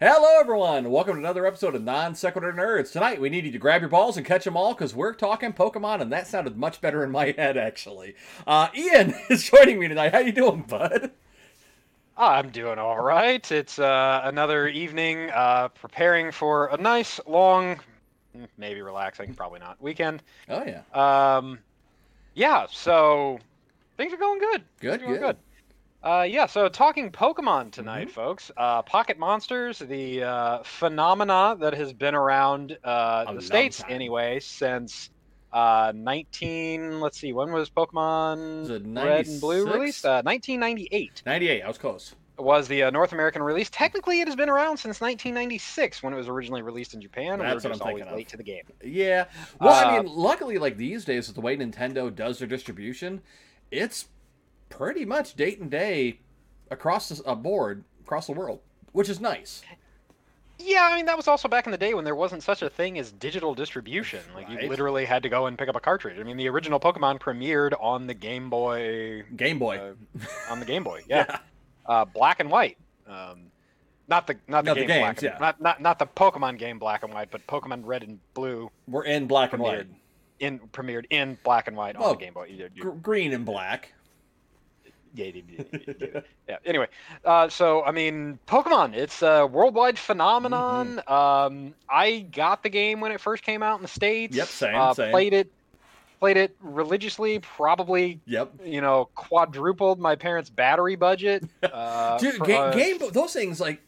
Hello, everyone. Welcome to another episode of Non Sequitur Nerds. Tonight, we need you to grab your balls and catch them all because we're talking Pokemon, and that sounded much better in my head, actually. Uh, Ian is joining me tonight. How you doing, bud? I'm doing all right. It's uh, another evening uh, preparing for a nice, long, maybe relaxing, probably not, weekend. Oh yeah. Um, yeah, so things are going good. Good, are good. Uh, yeah, so talking Pokemon tonight, Mhm. folks. Uh, Pocket Monsters, the uh, phenomena that has been around uh, the states time. anyway since uh, 19. Let's see, when was Pokemon Was Red and Blue released? Uh, 1998 98. I was close. was the uh, North American release. Technically, it has been around since 1996 when it was originally released in Japan. That's we what I'm always thinking of. late to the game. Yeah. Well, I Uh, mean, luckily, like these days, with the way Nintendo does their distribution, it's pretty much date and day across the uh, board, across the world, which is nice. Yeah, I mean that was also back in the day when there wasn't such a thing as digital distribution. Like Right. you literally had to go and pick up a cartridge. I mean, the original Pokemon premiered on the Game Boy, Game Boy. uh, on the Game Boy. Yeah, Uh, black and white. Um, not the not the Not the game black and, yeah. not not not the Pokemon game black and white, but Pokemon Red and Blue We're in black and white. in premiered in black and white on the Game Boy. You- you- Gr- green and black. Yeah, yeah, yeah, yeah, yeah. yeah. Anyway, uh, so I mean, Pokemon, it's a worldwide phenomenon. Mm-hmm. Um, I got the game when it first came out in the states. Yep, same, uh, same. Played it, played it religiously. Probably, Yep. you know, quadrupled my parents' battery budget. Uh, Dude, for, ga- game those things like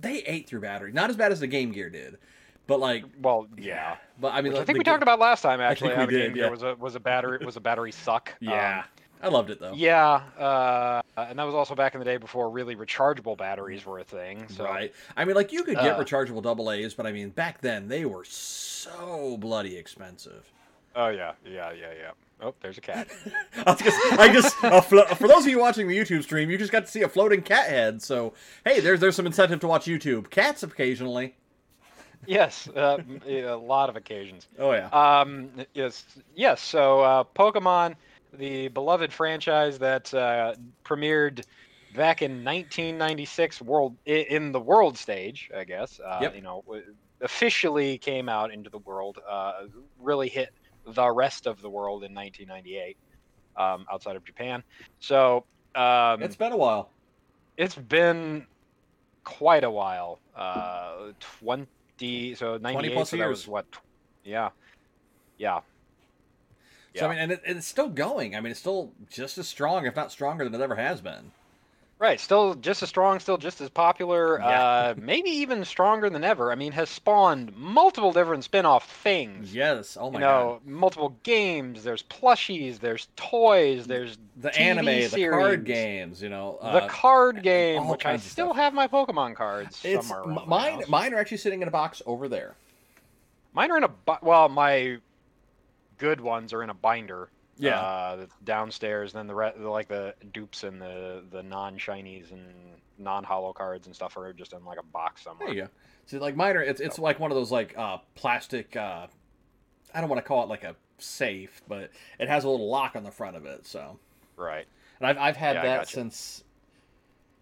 they ate through battery. Not as bad as the Game Gear did, but like Well, yeah. But I mean, Which I think we ga- talked about last time. I Actually, think we the did, Game Gear was a was a battery was a battery suck. Um, Yeah, I loved it though. Yeah, uh, and that was also back in the day before really rechargeable batteries were a thing. So Right. I mean, like you could get Uh, rechargeable double A's, but I mean, back then they were so bloody expensive. Oh yeah, yeah, yeah, yeah. Oh, there's a cat. I just, I just for those of you watching the YouTube stream, you just got to see a floating cat head. So hey, there's there's some incentive to watch YouTube. Cats occasionally. yes, uh, a lot of occasions. Oh yeah. Um, yes, yes. So uh, Pokemon, the beloved franchise that uh, premiered back in 1996, world in the world stage, I guess. Uh, Yep. You know, officially came out into the world. Uh, really hit the rest of the world in 1998, um, outside of Japan. So um, it's been a while. it's been quite a while. Uh, 20, so 98, 20 plus so years. what? Yeah. Yeah. Yeah. So I mean, and it, it's still going. I mean, it's still just as strong, if not stronger, than it ever has been. Right. Still just as strong, still just as popular, Yeah. uh, maybe even stronger than ever. I mean, has spawned multiple different spin off things. Yes. Oh my you know, multiple games. There's plushies. There's toys. There's. The TV anime, the card games. You know. the uh, card game, which I still have my Pokemon cards It's somewhere around the mine. Mine are actually sitting in a box over there. Mine are in a well, my good ones are in a binder. Yeah. Uh, downstairs. Then the re- like the dupes and the the non shinies and non hollow cards and stuff are just in like a box somewhere. There you go. See, like mine are. It's it's like one of those like uh plastic. uh I don't want to call it like a safe, but it has a little lock on the front of it. So, Right. and I've I've had Yeah, that since.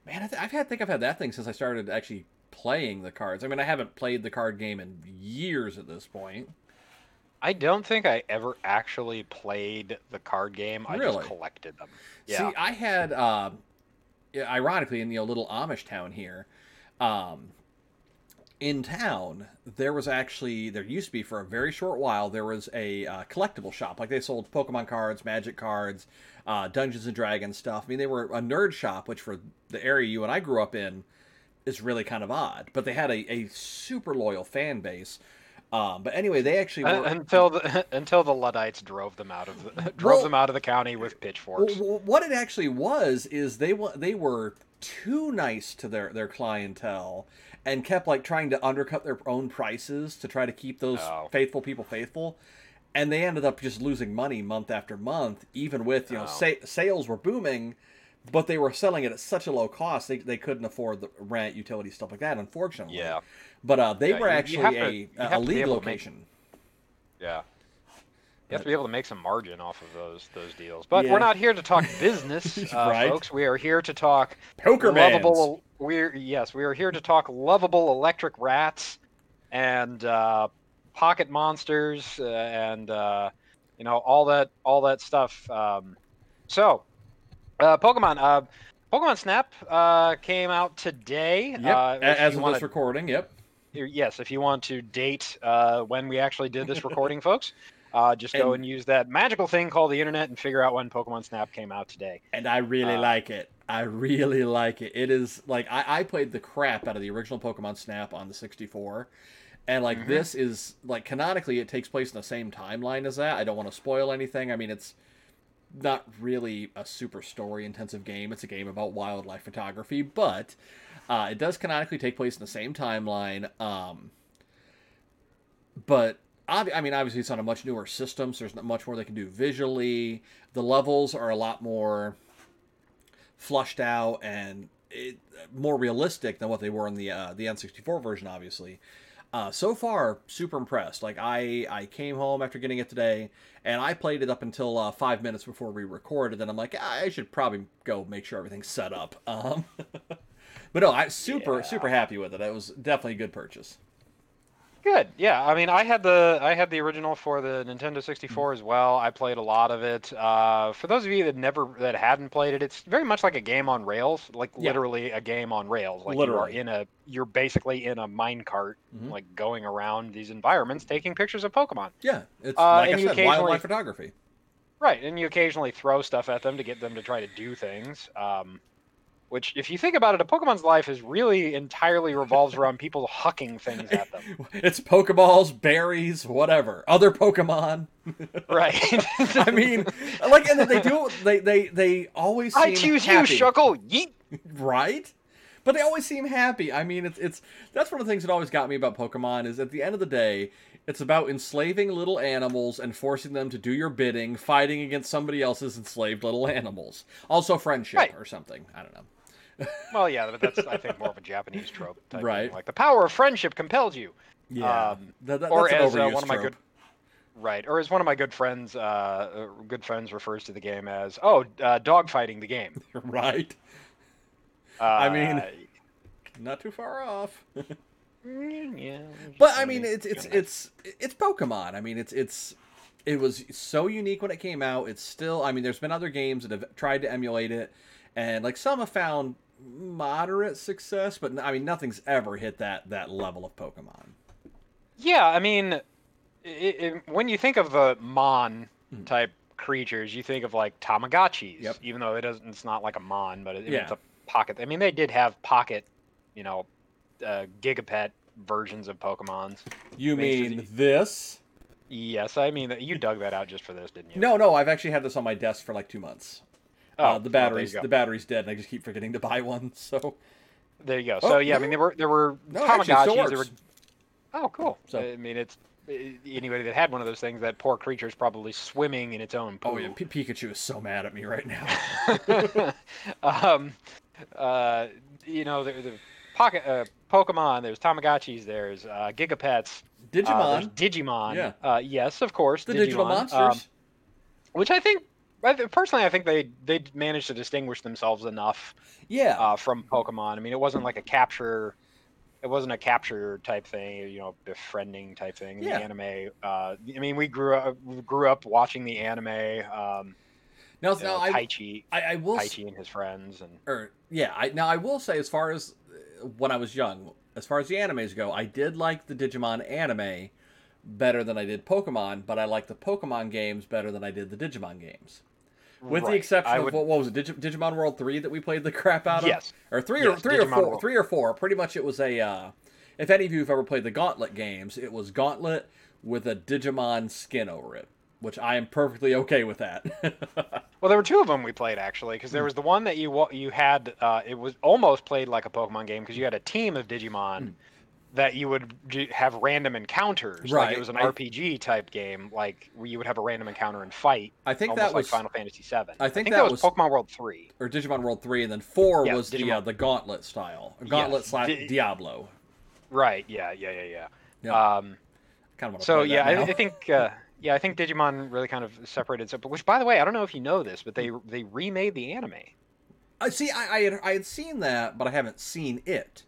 Man, I th- I've had think I've had that thing since I started actually playing the cards. I mean, I haven't played the card game in years at this point. I don't think I ever actually played the card game. I Really? just collected them. Yeah. See, I had, yeah, ironically, in the little Amish town here, um, in town, there was actually, there used to be for a very short while, there was a uh, collectible shop. Like they sold Pokemon cards, Magic cards, uh, Dungeons and Dragons stuff. I mean, they were a nerd shop, which for the area you and I grew up in is really kind of odd. But they had a, a super loyal fan base. Um, but anyway, they actually were, until the until the Luddites drove them out of the drove Well- them out of the county with pitchforks. What it actually was is they they were too nice to their their clientele and kept like trying to undercut their own prices to try to keep those Oh. faithful people faithful and they ended up just losing money month after month even with you know Oh. sa- sales were booming but they were selling it at such a low cost they, they couldn't afford the rent utilities stuff like that unfortunately yeah. but uh, they Yeah, were you- actually a, you a to league able to make- location Yeah. You have to be able to make some margin off of those those deals. But Yeah. we're not here to talk business, uh, Right. folks. We are here to talk Poker lovable. We're yes, we are here to talk lovable electric rats and uh, pocket monsters uh, and uh, you know all that all that stuff. Um, so, uh, Pokemon. Uh, Pokemon Snap uh, came out today. Yep. Uh, as of wanna- this recording, yep. yes, if you want to date uh, when we actually did this recording, folks, uh, just go And- and use that magical thing called the internet and figure out when Pokemon Snap came out today. And I really Uh, like it. I really like it. It is like I, I played the crap out of the original Pokemon Snap on the 64. And like Mhm. this is like canonically it takes place in the same timeline as that. I don't want to spoil anything. I mean it's not really a super story intensive game. It's a game about wildlife photography, but uh, it does canonically take place in the same timeline. Um, but I mean, obviously, it's on a much newer system, so there's not much more they can do visually. The levels are a lot more flushed out and it, more realistic than what they were in the uh, the N64 version, obviously. Uh, so far, super impressed. Like I, I came home after getting it today, and I played it up until uh, five minutes before we recorded. And I'm like, "Ah, I should probably go make sure everything's set up. Um, but no, I super Yeah. super happy with it. It was definitely a good purchase. Good. Yeah. I mean, I had the I had the original for the Nintendo 64 Mm-hmm. as well. I played a lot of it. Uh, for those of you that never that hadn't played it, it's very much like a game on rails, like Yeah. literally a game on rails. Like you Literally. are in a you're basically in a minecart, Mhm. like going around these environments taking pictures of Pokemon. Yeah, it's Uh, like I said, wildlife photography. Right, and you occasionally throw stuff at them to get them to try to do things. Um, which, if you think about it, a Pokemon's life is really entirely revolves around people hucking things at them. It's Pokeballs, berries, whatever. Other Pokemon. Right. I mean, like, and they do. They they they always. Seem I choose happy, you, Shuckle. Yeet. Right. But they always seem happy. I mean, it's it's that's one of the things that always got me about Pokemon is at the end of the day, it's about enslaving little animals and forcing them to do your bidding, fighting against somebody else's enslaved little animals. Also, friendship Right. or something. I don't know. Well, yeah, but that's I think more of a Japanese trope. Type Right. Thing. Like the power of friendship compels you. Yeah, Um, That- that- or as uh, one of my trope. good. Right, or as one of my good friends, uh, uh, good friends refers to the game as, oh, uh, dogfighting the game. right. Uh, I mean, Not too far off. mm, yeah. But I mean, it's it's it's it's Pokemon. I mean, it's it's it was so unique when it came out. It's still. I mean, there's been other games that have tried to emulate it, and like some have found moderate success, but I mean, nothing's ever hit that that level of Pokemon. Yeah, I mean, i i when you think of the Mon Mhm. type creatures, you think of like Tamagotchis. Yep. Even though it doesn't, it's not like a Mon, but it, Yeah. it's a pocket. I mean, they did have pocket, you know, uh, Gigapet versions of Pokemons. You mean it- this? Yes, I mean you dug that out just for this, didn't you? No, no. I've actually had this on my desk for like two months. Oh, uh, the battery's the battery's dead, and I just keep forgetting to buy one. So There you go. Oh, So yeah, I mean there were there were no, Tamagotchis. There were oh cool. So- I mean it's anybody that had one of those things, that poor creature is probably swimming in its own poo. Oh yeah, P- Pikachu is so mad at me right now. um, uh, you know, the, the pocket uh, Pokemon. There's Tamagotchis. There's uh, Gigapets. Uh, Digimon, Digimon. Yeah. Uh, yes, of course. the Digimon, digital um, monsters. which I think, Th- personally, I think they they managed to distinguish themselves enough yeah, uh, from Pokemon. I mean, it wasn't like a capture. It wasn't a capture type thing, you know, befriending type thing. Yeah. The anime. Uh, I mean, we grew up we grew up watching the anime. Um, now, you now know, I, Taichi, I I will s- Taichi and his friends, and or yeah I, now i will say as far as uh, when i was young as far as the animes go i did like the digimon anime better than i did pokemon but i like the pokemon games better than i did the digimon games with the exception I of what, what was it Digi- digimon world 3 that we played the crap out of Yes. or 3 or Yes, 3 or 4 World. 3 or 4 pretty much it was a uh, if any of you have ever played the gauntlet games it was gauntlet with a digimon skin over it which i am perfectly okay with that Well, there were two of them we played actually, because there Hmm. was the one that you you had. Uh, it was almost played like a Pokemon game because you had a team of Digimon Hmm. That you would j- have random encounters. Like Right, it was an I- RPG type game, like where you would have a random encounter and fight. i think that was like Final Fantasy VII. I think that, that was, Pokemon World Three. or Digimon World 3 and then 4 Yeah, was the uh, the gauntlet style gauntlet Yes, slash Di- Diablo Right. Yeah. Yeah. Yeah. Yeah. Yeah. Um, kind of so yeah, I. I think uh, Yeah, I think Digimon really kind of separated. So, which, by the way, I don't know if you know this, but they they remade the anime. I see. I, I had I had seen that, but I haven't seen it.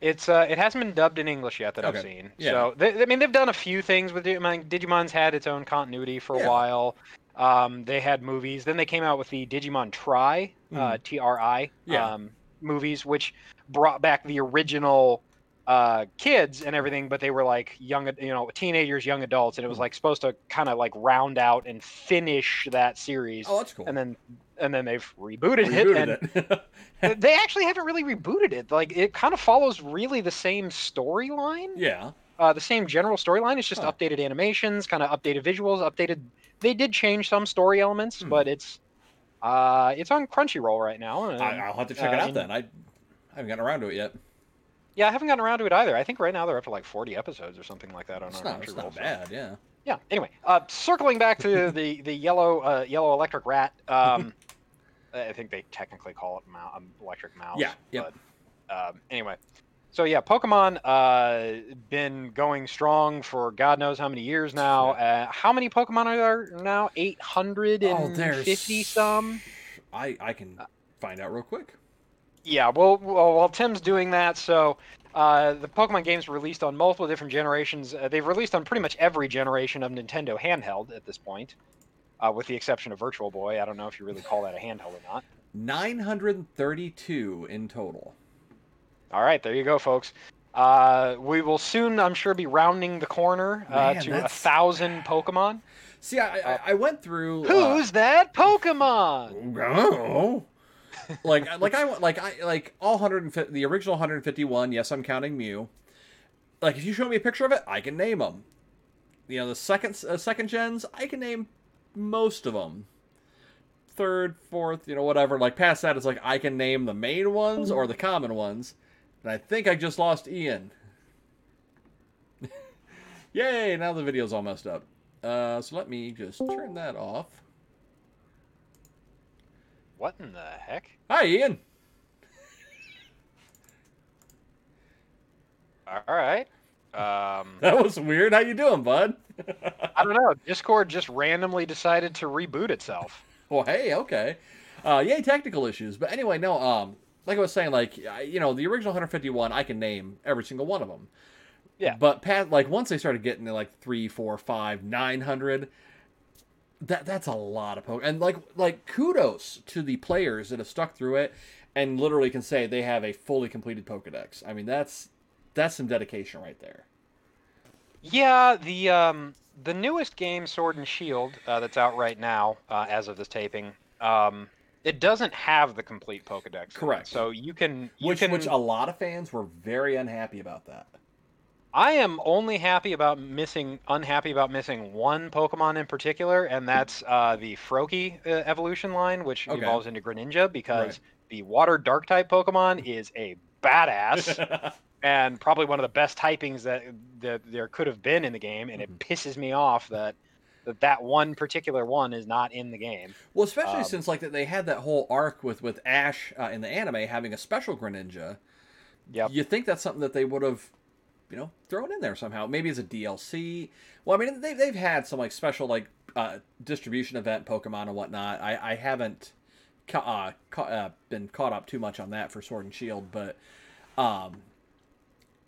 It's uh, it hasn't been dubbed in English yet that I've seen. yeah. So they, I mean, they've done a few things with Digimon. Digimon's had its own continuity for a Yeah. while. Um, they had movies. Then they came out with the Digimon Tri, uh, T R I, Mm. Yeah. um, movies, which brought back the original uh, kids and everything, but they were like young, you know, teenagers, young adults, and it was Mm. like supposed to kind of like round out and finish that series. Oh, that's cool. And then, and then they've rebooted, it, and it. they actually haven't really rebooted it. Like it kind of follows really the same storyline, yeah. uh, the same general storyline. It's just Huh. updated animations, kind of updated visuals, updated. They did change some story elements, Hmm. but it's uh, it's on Crunchyroll right now. and, I, I'll have to check uh, it out and- then. I, I haven't gotten around to it yet. yeah, I haven't gotten around to it either. I think right now they're up to like 40 episodes or something like that on It's our not, it's Crunchyroll. not so- bad. Yeah. Yeah. Anyway, uh, circling back to the the yellow uh, yellow electric rat. Um, I think they technically call it mou- um, electric mouse. Yeah, yep. But um, anyway, so yeah, Pokemon uh, been going strong for God knows how many years now. Uh, how many Pokemon are there now? Eight hundred Oh, and there's fifty some. I I can find out real quick. Yeah, well, well, while Tim's doing that, so uh, the Pokemon games released on multiple different generations. Uh, they've released on pretty much every generation of Nintendo handheld at this point, uh, with the exception of Virtual Boy. I don't know if you really call that a handheld or not. 932 in total. All right, there you go, folks. Uh, we will soon, I'm sure, be rounding the corner uh, Man, to a thousand Pokemon. See, I I, I went through. uh, Who's that Pokemon? Oh. like like I like I like all 150 the original 151 yes I'm counting Mew like if you show me a picture of it I can name them you know the second uh, second gens I can name most of them third fourth you know whatever like past that it's like I can name the main ones or the common ones and I think I just lost Ian. Yay now the video's all messed up. Uh, so let me just turn that off. What in the heck? hi Ian. All right. Um, That was weird. How you doing, bud? I don't know. Discord just randomly decided to reboot itself. well, hey, okay. Uh, yay, technical issues. But anyway, no. Um, like I was saying, like you know, the original 151, I can name every single one of them. Yeah. But Pat, like once they started getting to like three, four, five, nine hundred, that that's a lot of poke. And like like kudos to the players that have stuck through it and literally can say they have a fully completed Pokedex. I mean, that's that's some dedication right there. Yeah, the um, the newest game, Sword and Shield, uh, that's out right now uh, as of this taping. Um, it doesn't have the complete Pokedex. Correct. So you can you Which can. which a lot of fans were very unhappy about that. I am only happy about missing, unhappy about missing one Pokemon in particular, and that's uh, the Froakie uh, evolution line, which Okay. evolves into Greninja, because Right. the Water Dark type Pokemon is a badass and probably one of the best typings that that there could have been in the game, and Mm-hmm. it pisses me off that that that one particular one is not in the game. Well, especially Um, since like that they had that whole arc with with Ash uh, in the anime having a special Greninja. Yep. You think that's something that they would have, you know, thrown in there somehow? Maybe as a DLC. Well, I mean, they they've had some like special like uh, distribution event Pokemon and whatnot. I I haven't ca- uh, ca- uh, been caught up too much on that for Sword and Shield, but um.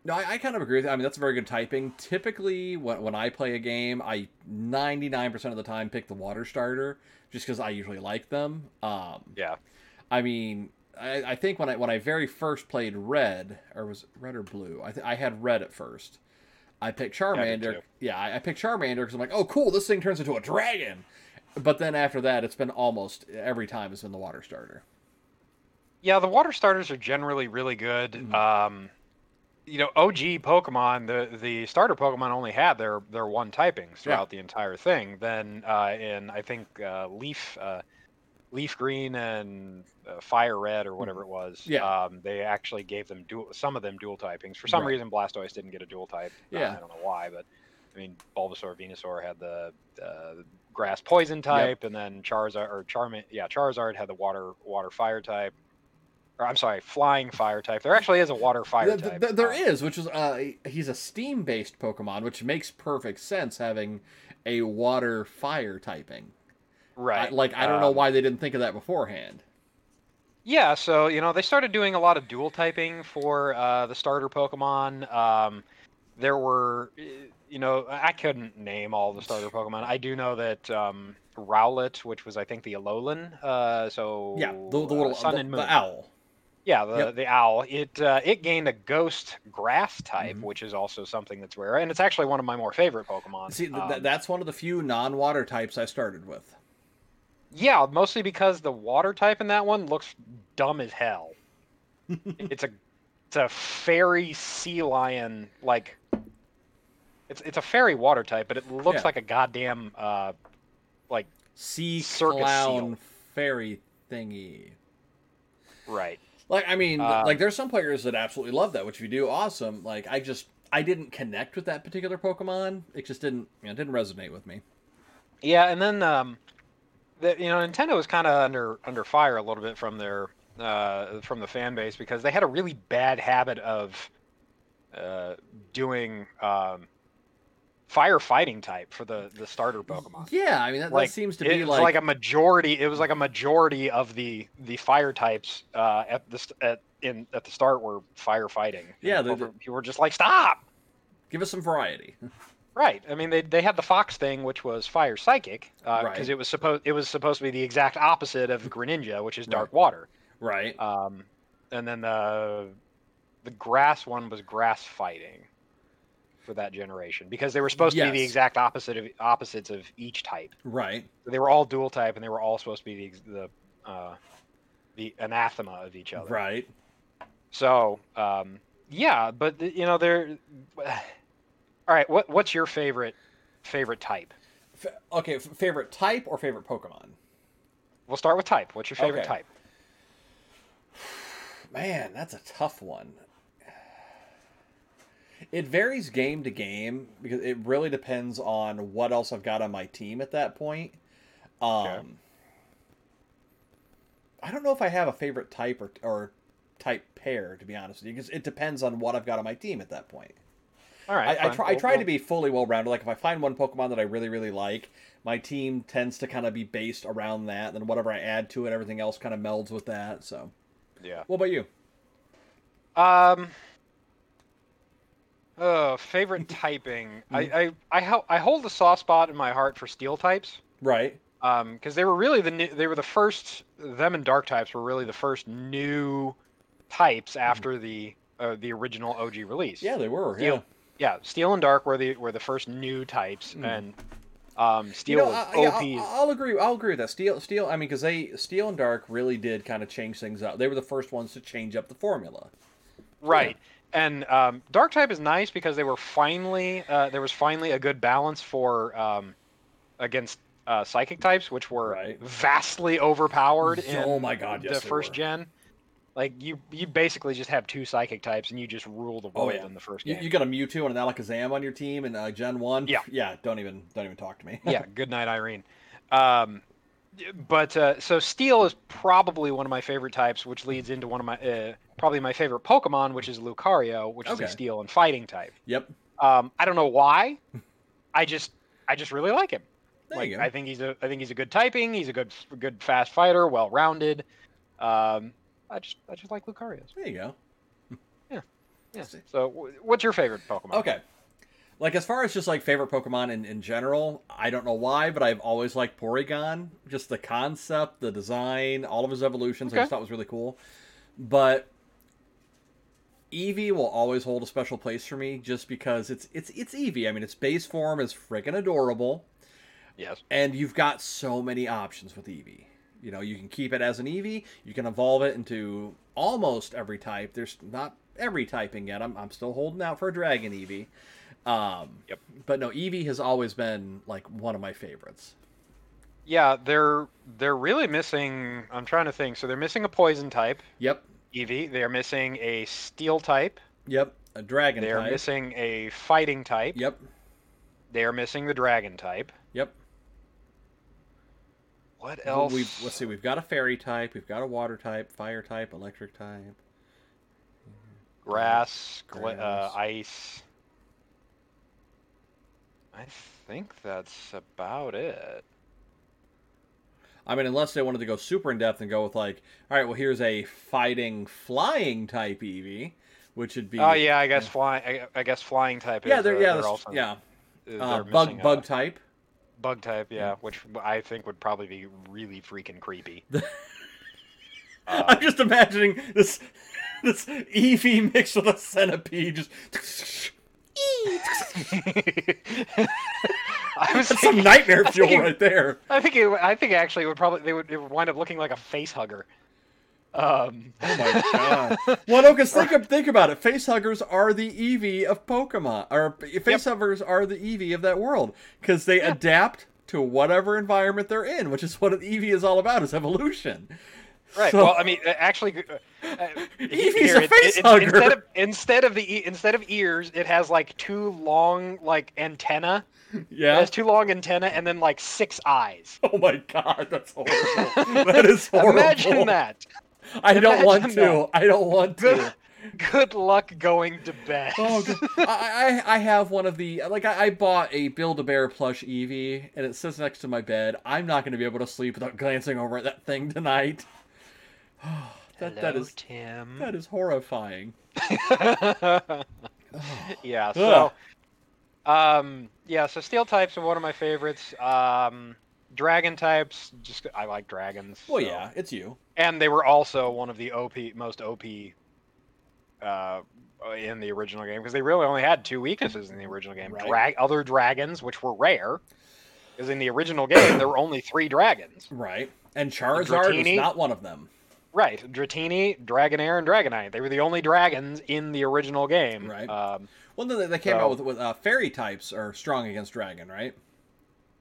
No, I, I kind of agree with you. I mean, that's very good typing. Typically, when, when I play a game, I 99% of the time pick the water starter just because I usually like them. Um, Yeah. I mean, I, I think when I when I very first played red, or was it red or blue? I th- I had red at first. I picked Charmander. Yeah, I, I picked Charmander because I'm like, oh, cool, this thing turns into a dragon. But then after that, it's been almost every time it's been the water starter. Yeah, the water starters are generally really good. Mhm. Um, you know, OG Pokemon, the the starter Pokemon only had their their one typings throughout the entire thing. Then uh, in I think uh, Leaf uh, Leaf Green and uh, Fire Red or whatever it was, Yeah. um, they actually gave them dual some of them dual typings. For some Right. reason, Blastoise didn't get a dual type. Yeah. I don't know why, but I mean, Bulbasaur, Venusaur had the uh, grass poison type, and then Charizard or Charmin, yeah, Charizard had the water water fire type. Or I'm sorry, flying fire type. There actually is a water fire type. th- there uh, which is uh, he's a steam based Pokemon, which makes perfect sense having a water fire typing. Right. I, like I don't know Um, why they didn't think of that beforehand. Yeah, so you know they started doing a lot of dual typing for uh, the starter Pokemon. Um, there were, uh, you know, I couldn't name all the starter Pokemon. I do know that um, Rowlet, which was I think the Alolan, uh, so Yeah, the, the uh, little Sun the, and the owl. Yeah, the Yep. the owl. It uh, it gained a Ghost Grass type, Mhm. which is also something that's rare, and it's actually one of my more favorite Pokemon. See, th- Um, th- that's one of the few non-water types I started with. Yeah, mostly because the water type in that one looks dumb as hell. it's a it's a fairy sea lion like it's it's a fairy water type, but it looks Yeah. like a goddamn uh like Sea Circus clown seal. fairy thingy. right. Like I mean, Uh, like there's some players that absolutely love that, which if you do, awesome. Like I just I didn't connect with that particular Pokemon. It just didn't, you know, it didn't resonate with me. Yeah, and then um the, you know Nintendo was kind of under under fire a little bit from their uh from the fan base because they had a really bad habit of uh doing um firefighting type for the the starter Pokemon. Yeah, I mean that, like that seems to be like, like, a majority. It was like a majority of the the fire types uh, at the at in at the start were firefighting. Yeah, they- people were- people were just like, stop. give us some variety. Right. I mean, they they had the fox thing, which was fire psychic, because Right. it was supposed it was supposed to be the exact opposite of Greninja, which is dark Right. water. right. Um, and then the the grass one was grass fighting for that generation because they were supposed to be the exact opposite of opposites of each type. Right. they were all dual type and they were all supposed to be the the uh, the anathema of each other. Right. So um, yeah, but you know they're all right. What what's your favorite favorite type? F- okay, f- favorite type or favorite Pokemon? We'll start with type. What's your favorite Okay. type? Man, that's a tough one. It varies game to game because it really depends on what else I've got on my team at that point. Um, Okay. I don't know if I have a favorite type or, or type pair, to be honest with you, because it depends on what I've got on my team at that point. All right. I, I try, I try to be fully well rounded. Like if I find one Pokemon that I really really like, my team tends to kind of be based around that. Then whatever I add to it, everything else kind of melds with that. So, Yeah. what about you? Um. Uh, favorite typing. I I I, hel- I hold a soft spot in my heart for steel types. Right. um because they were really the new, they were the first them and dark types were really the first new types after the uh, the original OG release. Yeah, they were. Steel. Yeah. yeah, steel and dark were the were the first new types, Mhm. and um You steel know, was I, yeah, OP. I'll, I'll agree. I'll agree with that. Steel, Steel. I mean, because they Steel and Dark really did kind of change things up. They were the first ones to change up the formula. right. And um, dark type is nice because they were finally uh, there was finally a good balance for um, against uh, psychic types, which were Right. vastly overpowered in Oh my God, yes, the first were. gen. Like you, you basically just have two psychic types, and you just rule the Oh, world yeah. in the first You, game. you got a Mewtwo and an Alakazam on your team in uh, Gen One. Yeah. Yeah. Don't even don't even talk to me. yeah, good night, Irene. Um, but uh, so steel is probably one of my favorite types, which leads into one of my uh, probably my favorite Pokemon, which is Lucario, which is a steel and fighting type. Yep. Um, I don't know why, I just I just really like him. There like you go. I think he's a I think he's a good typing. He's a good good fast fighter, well rounded. Um, I just I just like Lucario. there you go. Yeah. Yeah. So wh- what's your favorite Pokemon? Okay. Like as far as just like favorite Pokemon in, in general, I don't know why, but I've always liked Porygon. Just the concept, the design, all of his evolutions, I just thought was really cool. But Eevee will always hold a special place for me, just because it's it's it's Eevee. I mean, its base form is freaking adorable, Yes. and you've got so many options with Eevee. You know, you can keep it as an Eevee. You can evolve it into almost every type. There's not every typing yet. I'm, I'm still holding out for a Dragon Eevee. Um, Yep. But no, Eevee has always been like one of my favorites. Yeah, they're they're really missing. I'm trying to think. So they're missing a poison type, Yep. Eevee. They're missing a steel type. Yep. A dragon They're type. missing a fighting type. Yep. They are missing the dragon type. Yep. What else? We've, let's see. We've got a fairy type. We've got a water type, fire type, electric type. Grass, Grass. Uh, ice. I think that's about it. I mean, unless they wanted to go super in depth and go with like, all right, well, here's a fighting flying type Eevee, which would be. Oh yeah, I guess flying. I, I guess flying type. Yeah, is, they're uh, yeah, they're also, yeah. uh, they're Uh, bug a- bug type. Bug type, yeah, which I think would probably be really freaking creepy. Uh, I'm just imagining this this Eevee mixed with a centipede. Just I was that's some nightmare fuel right there. I think it, I think actually it would probably they would, it would wind up looking like a face hugger. Um, Oh my god. Well, no, because think, think about it. Facehuggers are the Eevee of Pokemon. Or face facehuggers are the Eevee of that world. Because they Yeah. adapt to whatever environment they're in, which is what an Eevee is all about, is evolution. Right. So- Well, I mean, uh, actually, uh, Eevee's here, a it- face it- hugger. Instead of instead of the instead of ears, it has like two long like antenna. It Yeah. has two long antenna and then like six eyes. Oh my god, that's horrible. that is horrible. Imagine that. I don't want to. I don't want to. Good, good luck going to bed. Oh, God. I, I I have one of the like I, I bought a Build a Bear plush Eevee and it sits next to my bed. I'm not going to be able to sleep without glancing over at that thing tonight. that that Hello, is Tim. that is horrifying. yeah. Ugh. So, um, yeah. So steel types are one of my favorites. Um, dragon types, just I like dragons. Well, so- yeah, it's you. and they were also one of the OP most OP uh, in the original game because they really only had two weaknesses in the original game: Right. Drag other dragons, which were rare. Because in the original game there were only three dragons. Right. And Charizard is not one of them. Right, Dratini, Dragonair, and Dragonite. They were the only dragons in the original game. Right. Um, Well, no, they- came So- out with with uh, fairy types are strong against dragon, right?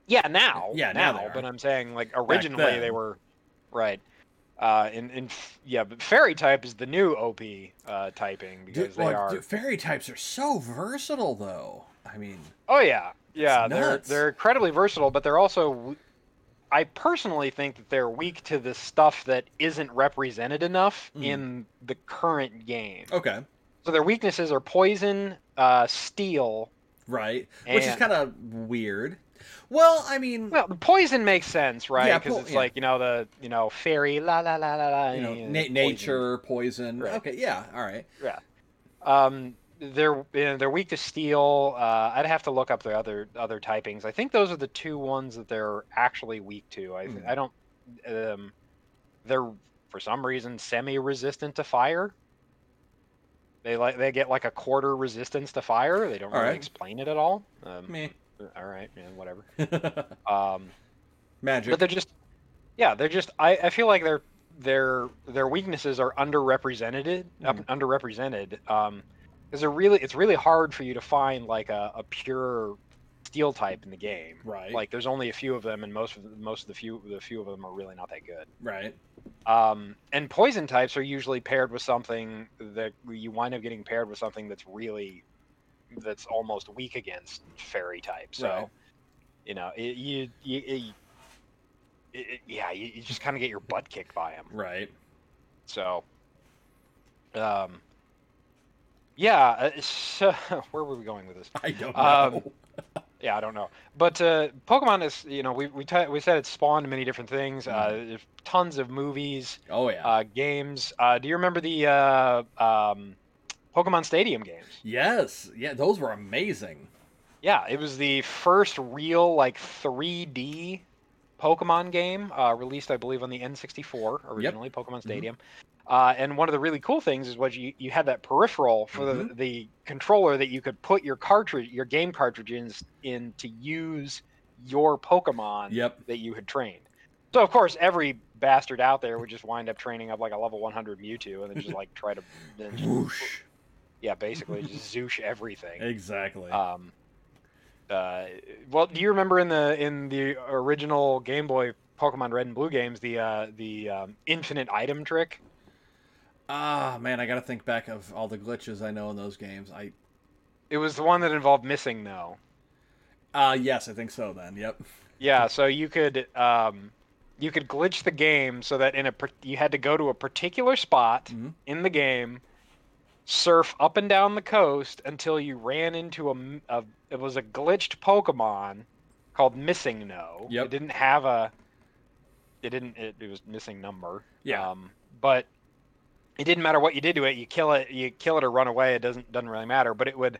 yeah, now. Yeah, now now. but I'm saying like originally they were. Right. Uh, in, in f- yeah, but fairy type is the new OP uh, typing because Dude, they like, are. dude, fairy types are so versatile, though. I mean, Oh yeah, yeah. They're they're incredibly versatile, but they're also. I personally think that they're weak to the stuff that isn't represented enough Mhm. in the current game. okay, So their weaknesses are poison, uh, steel. right, which is kind of weird. Well, I mean, Well, the poison makes sense, right? Yeah, Because po- it's yeah. like you know the you know fairy la la la la la. you know, na- poison. nature, poison. Right. Okay, yeah, all right. Yeah. Um, they're you know, they're weak to steel. Uh, I'd have to look up the other other typings. I think those are the two ones that they're actually weak to. I Hmm. I don't. Um, they're for some reason semi-resistant to fire. They like they get like a quarter resistance to fire. They don't All really right. explain it at all. Um, Me. all right, yeah, whatever. Um, Magic. but they're just yeah they're just i, I feel like their their their weaknesses are underrepresented up Mhm. underrepresented um because they're really it's really hard for you to find like a, a pure steel type in the game right. like there's only a few of them and most of the, most of the few the few of them are really not that good right. um and poison types are usually paired with something that you wind up getting paired with something that's really that's almost weak against fairy type so Right. you know it, you, you, it, it, it- yeah you, you just kind of get your butt kicked by them Right. so um yeah uh, so where were we going with this I don't Um, know. yeah, I don't know, but uh, Pokemon is you know we we, t- we said it spawned many different things. Uh, tons of movies, oh yeah. uh, games. Uh, do you remember the uh, um, Pokemon Stadium games? yes. Yeah. Those were amazing. Yeah, it was the first real like 3D Pokemon game uh, released, I believe, on the N64 originally, Pokemon Stadium. Uh, and one of the really cool things is what you you had that peripheral for the, the controller that you could put your cartridge, your game cartridges in to use your Pokemon Yep. that you had trained. So of course, every bastard out there would just wind up training up like a level 100 Mewtwo and then just like try to, then just, Whoosh. yeah, basically just zoosh everything. Exactly. Um, uh, well, do you remember in the in the original Game Boy Pokemon Red and Blue games the uh, the um, infinite item trick? Ah, man, I gotta think back of all the glitches I know in those games. I. It was the one that involved MissingNo. Uh, yes, I think so. Then. Yep. Yeah, so you could um, you could glitch the game so that in a you had to go to a particular spot Mhm. in the game, surf up and down the coast until you ran into a, a it was a glitched Pokemon called MissingNo. Yep. It didn't have a it didn't it, it was missing number. Yeah. Um, but it didn't matter what you did to it. You kill it, you kill it or run away. It doesn't doesn't really matter. But it would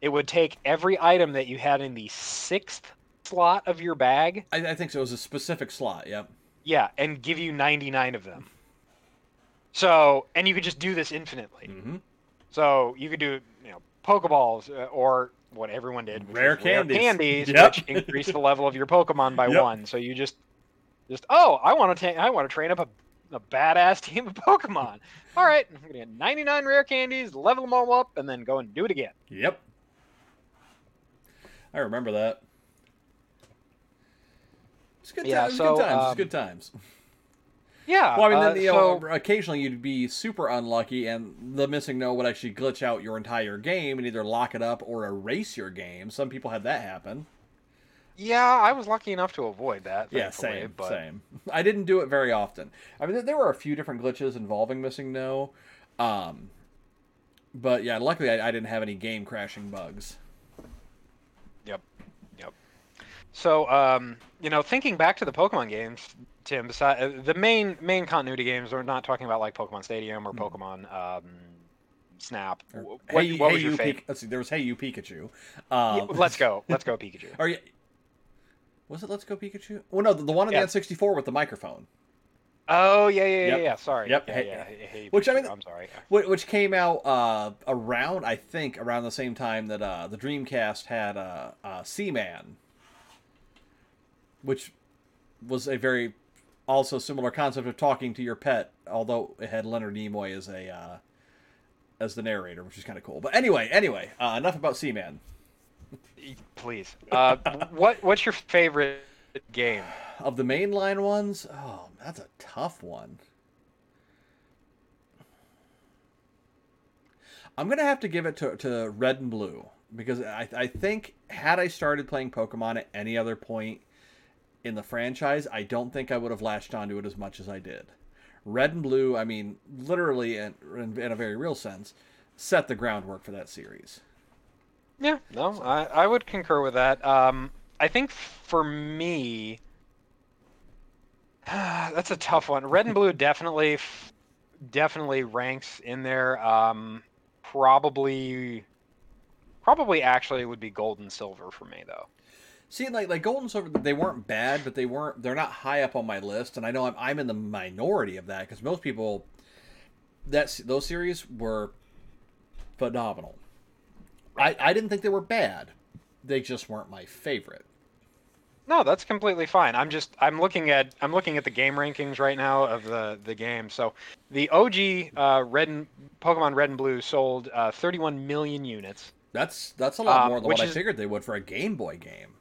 it would take every item that you had in the sixth slot of your bag, I, I think so. It was a specific slot. Yep. yeah, and give you ninety nine of them. So and you could just do this infinitely. Mm-hmm. So you could do you know Pokeballs uh, or what everyone did, which Rare was candies. candies, Yep. which increase the level of your Pokemon by Yep. one. So you just just oh I want to ta- I want to train up a, a badass team of Pokemon. All right, I'm gonna get 99 rare candies, level them all up, and then go and do it again. Yep. I remember that. It's good, Yeah, times. it's so, good times. um, it's good times. Yeah. Well, I mean, uh, then, you so, know, occasionally you'd be super unlucky, and the MissingNo would actually glitch out your entire game and either lock it up or erase your game. Some people had that happen. Yeah, I was lucky enough to avoid that. Yeah, same, but same. I didn't do it very often. I mean, there- were a few different glitches involving MissingNo, um, but yeah, luckily I, I didn't have any game crashing bugs. Yep, yep. So, um, you know, thinking back to the Pokemon games, Tim, besides, uh, the main main continuity games, we're not talking about like Pokemon Stadium or Hmm. Pokemon um, Snap. Or, What, hey, what hey was your you, favorite? Let's see. There was Hey You Pikachu. Yeah, Um, let's go. Let's go, Pikachu. Are you? Was it Let's Go Pikachu? Well, no, the, the one on Yeah. the N64 with the microphone, Oh yeah, yeah, yeah, Yep. yeah. Sorry. Yep. Yeah, Hey- yeah. Hey, hey, which, I mean- I'm sorry. which came out uh, around, I think, around the same time that uh, the Dreamcast had uh, uh, Seaman, which was a very also similar concept of talking to your pet, although it had Leonard Nimoy as a uh, as the narrator, which is kind of cool. But anyway, anyway, uh, enough about Seaman. Please. Uh, what What's your favorite game? Of the mainline ones, oh, that's a tough one. I'm gonna have to give it to, to Red and Blue because I, I think had I started playing Pokemon at any other point in the franchise, I don't think I would have latched onto it as much as I did. Red and Blue, I mean, literally in, in, in a very real sense, set the groundwork for that series. Yeah, no, I, I would concur with that. Um, I think for me, that's a tough one. Red and blue definitely, definitely ranks in there. Um, probably, probably actually would be gold and silver for me though. See, like like Gold and Silver, they weren't bad, but they weren't. They're not high up on my list, and I know I'm, I'm in the minority of that because most people that those series were phenomenal. I I didn't think they were bad. They just weren't my favorite. No, that's completely fine. I'm just I'm looking at I'm looking at the game rankings right now of the the game. So the OG uh, Red and Pokemon Red and Blue sold uh, 31 million units. That's that's a lot Um, more than which what I figured they would for a Game Boy game.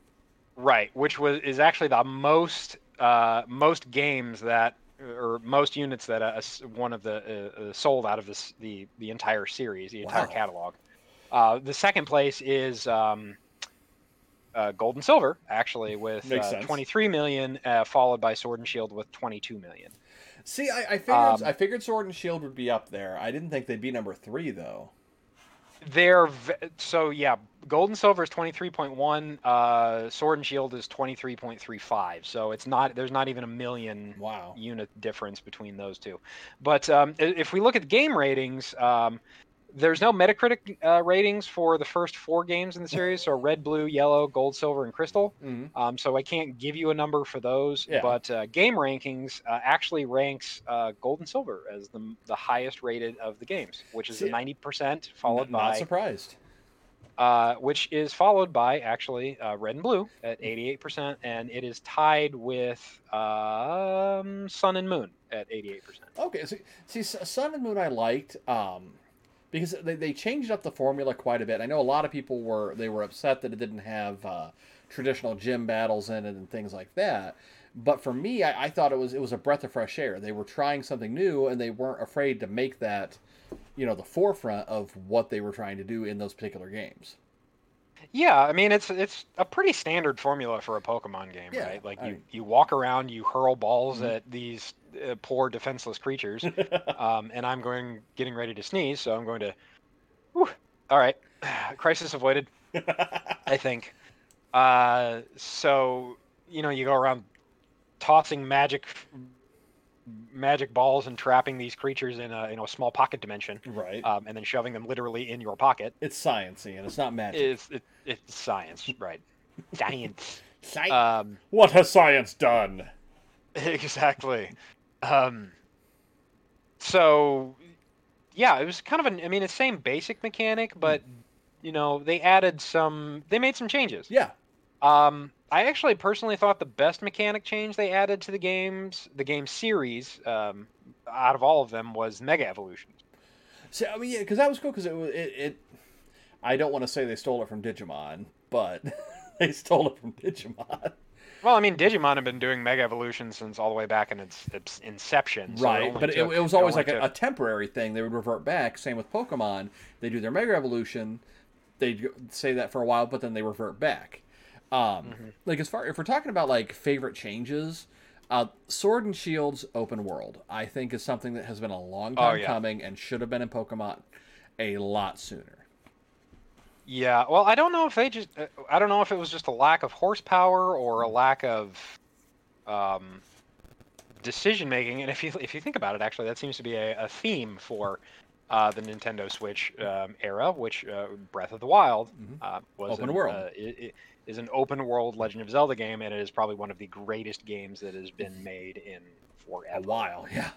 Right, which was is actually the most uh, most games that or most units that uh, s- one of the uh, uh, sold out of this the the entire series, the entire Wow. catalog. Uh, the second place is um, uh, Gold and Silver, actually, with uh, 23 million, uh, followed by Sword and Shield with 22 million. See, I, I figured Um, I figured Sword and Shield would be up there. I didn't think they'd be number three though. They're v- so yeah. Gold and Silver is 23.1. Uh, Sword and Shield is 23.35. So it's not there's not even a million Wow. unit difference between those two. But um, if we look at game ratings, um, there's no Metacritic uh, ratings for the first four games in the series. So red, blue, yellow, gold, silver, and crystal. hmm Um, so I can't give you a number for those. Yeah. But uh, game rankings uh, actually ranks uh, gold and silver as the, the highest rated of the games, which is See, a 90%, followed Not by Not surprised. uh, which is followed by actually uh, red and blue at 88%, and it is tied with um, sun and moon at 88%. Okay, so, see, Sun and Moon I liked um, because they, they changed up the formula quite a bit. I know a lot of people were they were upset that it didn't have uh, traditional gym battles in it and things like that. But for me, I, I thought it was it was a breath of fresh air. They were trying something new, and they weren't afraid to make that, you know, the forefront of what they were trying to do in those particular games. Yeah, I mean it's it's a pretty standard formula for a Pokemon game, Yeah, right? Like I- you, you walk around, you hurl balls Mhm. at these uh, poor defenseless creatures, um, and I'm going getting ready to sneeze, so I'm going to. Whew, all right, crisis avoided. I think. Uh, so you know, you go around tossing magic magic balls and trapping these creatures in a you know a small pocket dimension, right. um, and then shoving them literally in your pocket. it's sciency and it's not magic. It's it, it's science, right? Science. Sci- Um, what has science done? exactly. Um, so, yeah, it was kind of an. I mean, the same basic mechanic, but you know, they added some. They made some changes. Yeah. Um, I actually personally thought the best mechanic change they added to the games, the game series, um, out of all of them, was Mega Evolutions. So I mean, yeah, because that was cool. Because it was it, it. I don't want to say they stole it from Digimon, but they stole it from Digimon. Well, I mean, Digimon have been doing Mega Evolution since all the way back in its, its inception. so right, only but it, took- it was always like a, took- a temporary thing. They would revert back. Same with Pokemon. They do their Mega Evolution. They say that for a while, but then they revert back. Um, Mm-hmm. Like as far if we're talking about like favorite changes, uh, Sword and Shield's open world, I think, is something that has been a long Oh, time yeah. coming and should have been in Pokemon a lot sooner. Yeah, well, I don't know if they just. uh, I don't know if it was just a lack of horsepower or a lack of um, decision making. And if you if you think about it, actually, that seems to be a, a theme for uh, the Nintendo Switch um, era, which uh, Breath of the Wild Mhm. uh, was Open an, world. Uh, i- i- is an open world Legend of Zelda game, and it is probably one of the greatest games that has been made in for A while, yeah.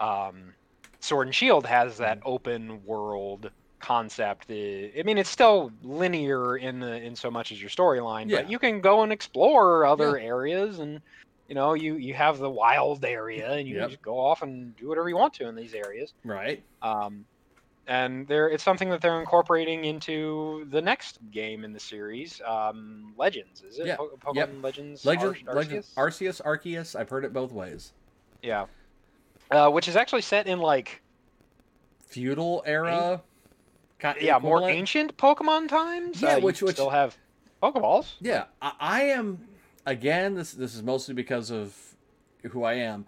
um, Sword and Shield has that Mm-hmm. open world concept. The, I mean, it's still linear in the in so much as your storyline, Yeah. but you can go and explore other areas, and you know, you you have the wild area, and you Yep. can just go off and do whatever you want to in these areas. Right. Um, and there, it's something that they're incorporating into the next game in the series, um, Legends. Is it Yeah. Po- Pokemon Yep. Legends? Legend, Ar-? Arceus, Arceus. I've heard it both ways. yeah. Uh, which is actually set in like Feudal era. Ki- yeah, more ancient Pokemon times. Yeah, uh, you which- which- still have Pokeballs. Yeah, I, I am. Again, this this is mostly because of who I am.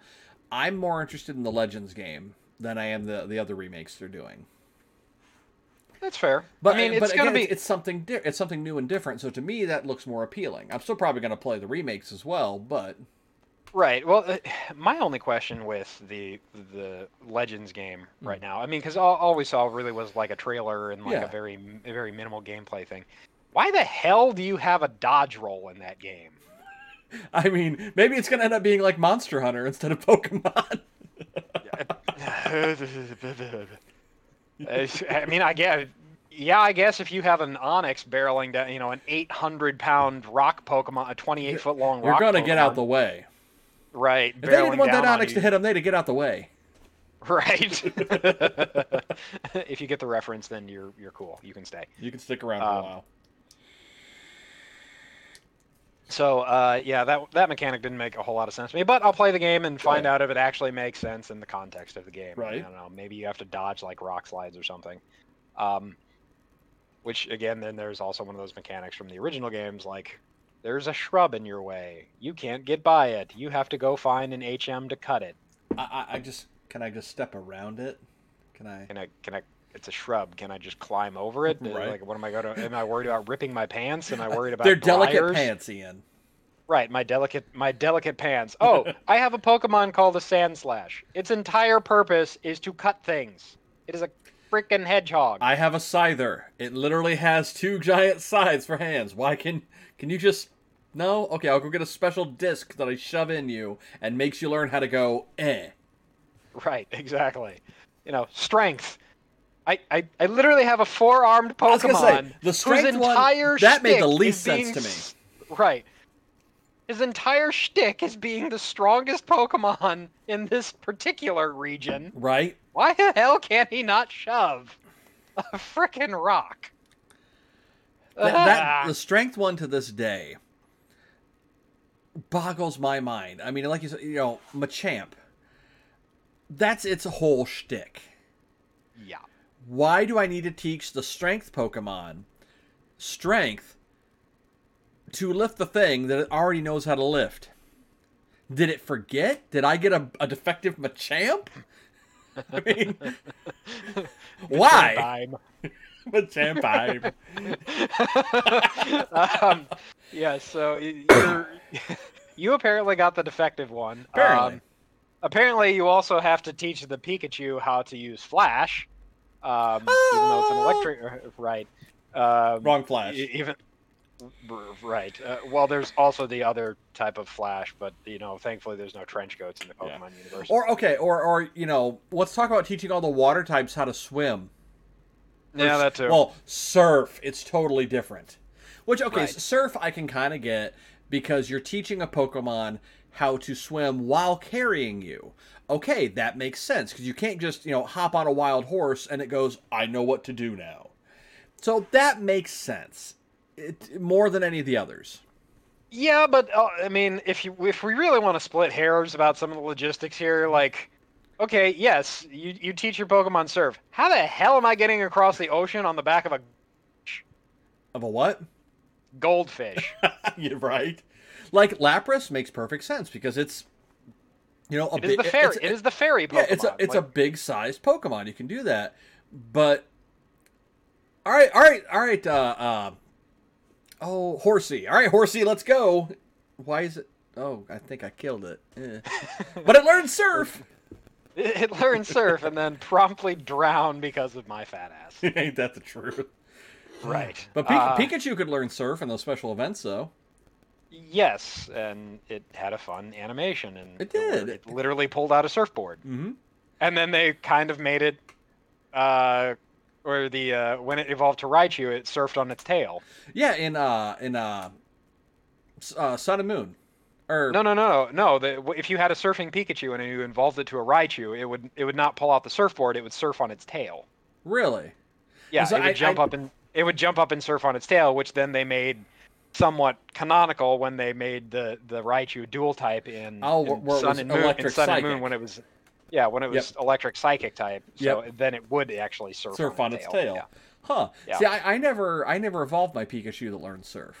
I'm more interested in the Legends game than I am the the other remakes they're doing. That's fair. But I mean, but it's gonna again, be it's, it's something di- it's something new and different. So to me, that looks more appealing. I'm still probably going to play the remakes as well, but right. Well, uh, my only question with the the Legends game Hmm. right now, I mean, because all, all we saw really was like a trailer and like Yeah. a very a very minimal gameplay thing. Why the hell do you have a dodge roll in that game? I mean, maybe it's going to end up being like Monster Hunter instead of Pokemon. I mean, I guess. Yeah, I guess if you have an Onix barreling down, you know, an 800 pound rock Pokemon, a 28 foot long You're rock going to get out the way. Right. If they didn't want that Onix to hit them, they'd get out the way. Right. if you get the reference, then you're you're cool. You can stay. You can stick around for a Um, while. So uh, yeah, that that mechanic didn't make a whole lot of sense to me. But I'll play the game and find Yeah. out if it actually makes sense in the context of the game. Right. I don't know. Maybe you have to dodge like rock slides or something. Um, which again, then there's also one of those mechanics from the original games, like there's a shrub in your way. You can't get by it. You have to go find an HM to cut it. I, I, I just can I just step around it? Can I? Can I? Can I? It's a shrub. Can I just climb over it? Right. Like, what am I going to? Am I worried about ripping my pants? Am I worried about They're delicate briars? pants, Ian. Right, my delicate, my delicate pants. Oh, I have a Pokemon called a Sandslash. Its entire purpose is to cut things. It is a freaking hedgehog. I have a scyther. It literally has two giant scythes for hands. Why can can you just no? Okay, I'll go get a special disc that I shove in you and makes you learn how to go eh. Right, exactly. You know, strength. I, I, I literally have a four-armed I was Pokemon say, the strength whose one, that made the least sense being to me. Right. His entire shtick is being the strongest Pokemon in this particular region. Right? Why the hell can't he not shove a frickin' rock? That, Ah. that the strength one to this day boggles my mind. I mean, like you said, you know, Machamp. That's its whole shtick. yeah. Why do I need to teach the strength Pokemon strength to lift the thing that it already knows how to lift? Did it forget? Did I get a, a defective Machamp? I mean, why? Machamp vibe. um, yeah, so you're, you apparently got the defective one. Apparently. Um, apparently, you also have to teach the Pikachu how to use Flash, um, even though it's an electric. uh, Right. Um, Wrong Flash. Even. Right. Uh, well, there's also the other type of Flash, but you know, thankfully, there's no trench coats in the Yeah. Pokemon universe. Or okay, or or you know, let's talk about teaching all the water types how to swim. Yeah, that too. Well, surf, it's totally different. Which okay, Right. surf I can kind of get because you're teaching a Pokemon how to swim while carrying you. Okay, that makes sense because you can't just you know hop on a wild horse and it goes, I know what to do now. So that makes sense. It, more than any of the others. Yeah, but uh, I mean, if you if we really want to split hairs about some of the logistics here, like, okay, yes, you you teach your Pokemon surf. How the hell am I getting across the ocean on the back of a Of a what? goldfish? You're right. Like Lapras makes perfect sense because it's you know a it is big the ferry. it's- It is the ferry Pokemon. Yeah, it's a it's a big sized Pokemon. You can do that, but all right, all right, all right. Uh, uh, oh, horsey. All right, horsey, let's go. Why is it? Oh, I think I killed it. Eh. but it learned surf. it, it learned surf and then promptly drowned because of my fat ass. Ain't that the truth? right. But Pi- Uh, Pikachu could learn surf in those special events, though. Yes, and it had a fun animation, and It did. It, literally pulled out a surfboard. Mm-hmm. and then they kind of made it uh or the uh when it evolved to Raichu it surfed on its tail. Yeah, in uh, in uh, uh, Sun and Moon, or No, no, no, no. The, if you had a surfing Pikachu and you involved it to a Raichu, it would it would not pull out the surfboard. It would surf on its tail. really? Yeah, So it would I- jump I- up and it would jump up and surf on its tail, which then they made somewhat canonical when they made the the Raichu dual type in, Oh, in Sun and Moon. In Sun and. Moon when it was. Yeah, when it was electric psychic type, so then it would actually surf, surf on its tail. Yeah. Huh. Yeah. See, I, I never, I never evolved my Pikachu that learned surf.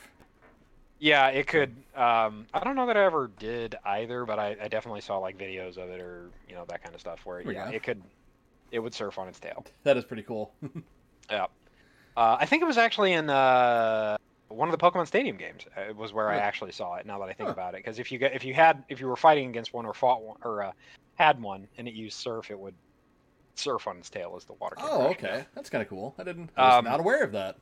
Yeah, it could. Um, I don't know that I ever did either, but I, I definitely saw like videos of it or you know that kind of stuff where you yeah, it could, it would surf on its tail. That is pretty cool. Yeah, uh, I think it was actually in uh, one of the Pokemon Stadium games. uh, It was where I actually saw it. Now that I think Huh. about it, because if you get if you had if you were fighting against one or fought one or uh, had one and it used surf, it would surf on its tail as the water. oh, okay, that's kind of cool. I didn't, I was Um, not aware of that.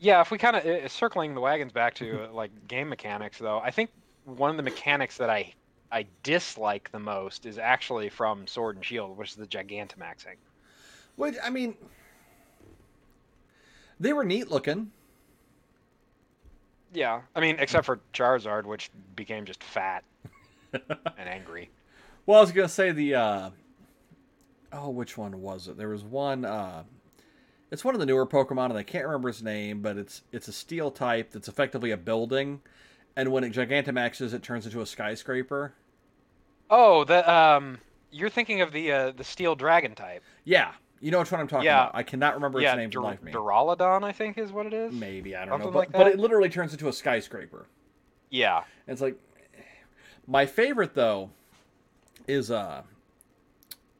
Yeah, if we kind of circling the wagons back to uh, like game mechanics, though, I think one of the mechanics that I I dislike the most is actually from Sword and Shield, which is the Gigantamaxing. Which I mean, they were neat looking. Yeah, I mean, except for Charizard, which became just fat and angry. Well, I was gonna say the. uh Oh, which one was it? There was one. uh It's one of the newer Pokemon, and I can't remember its name, but it's it's a Steel type that's effectively a building, and when it Gigantamaxes, it turns into a skyscraper. Oh, the um, you're thinking of the uh, the Steel Dragon type. Yeah, you know which one I'm talking Yeah. about. I cannot remember yeah, its name for Dur- life me. Duraludon, I think is what it is. Maybe I don't know, Something but, like but that? it literally turns into a skyscraper. Yeah. And it's like my favorite though is uh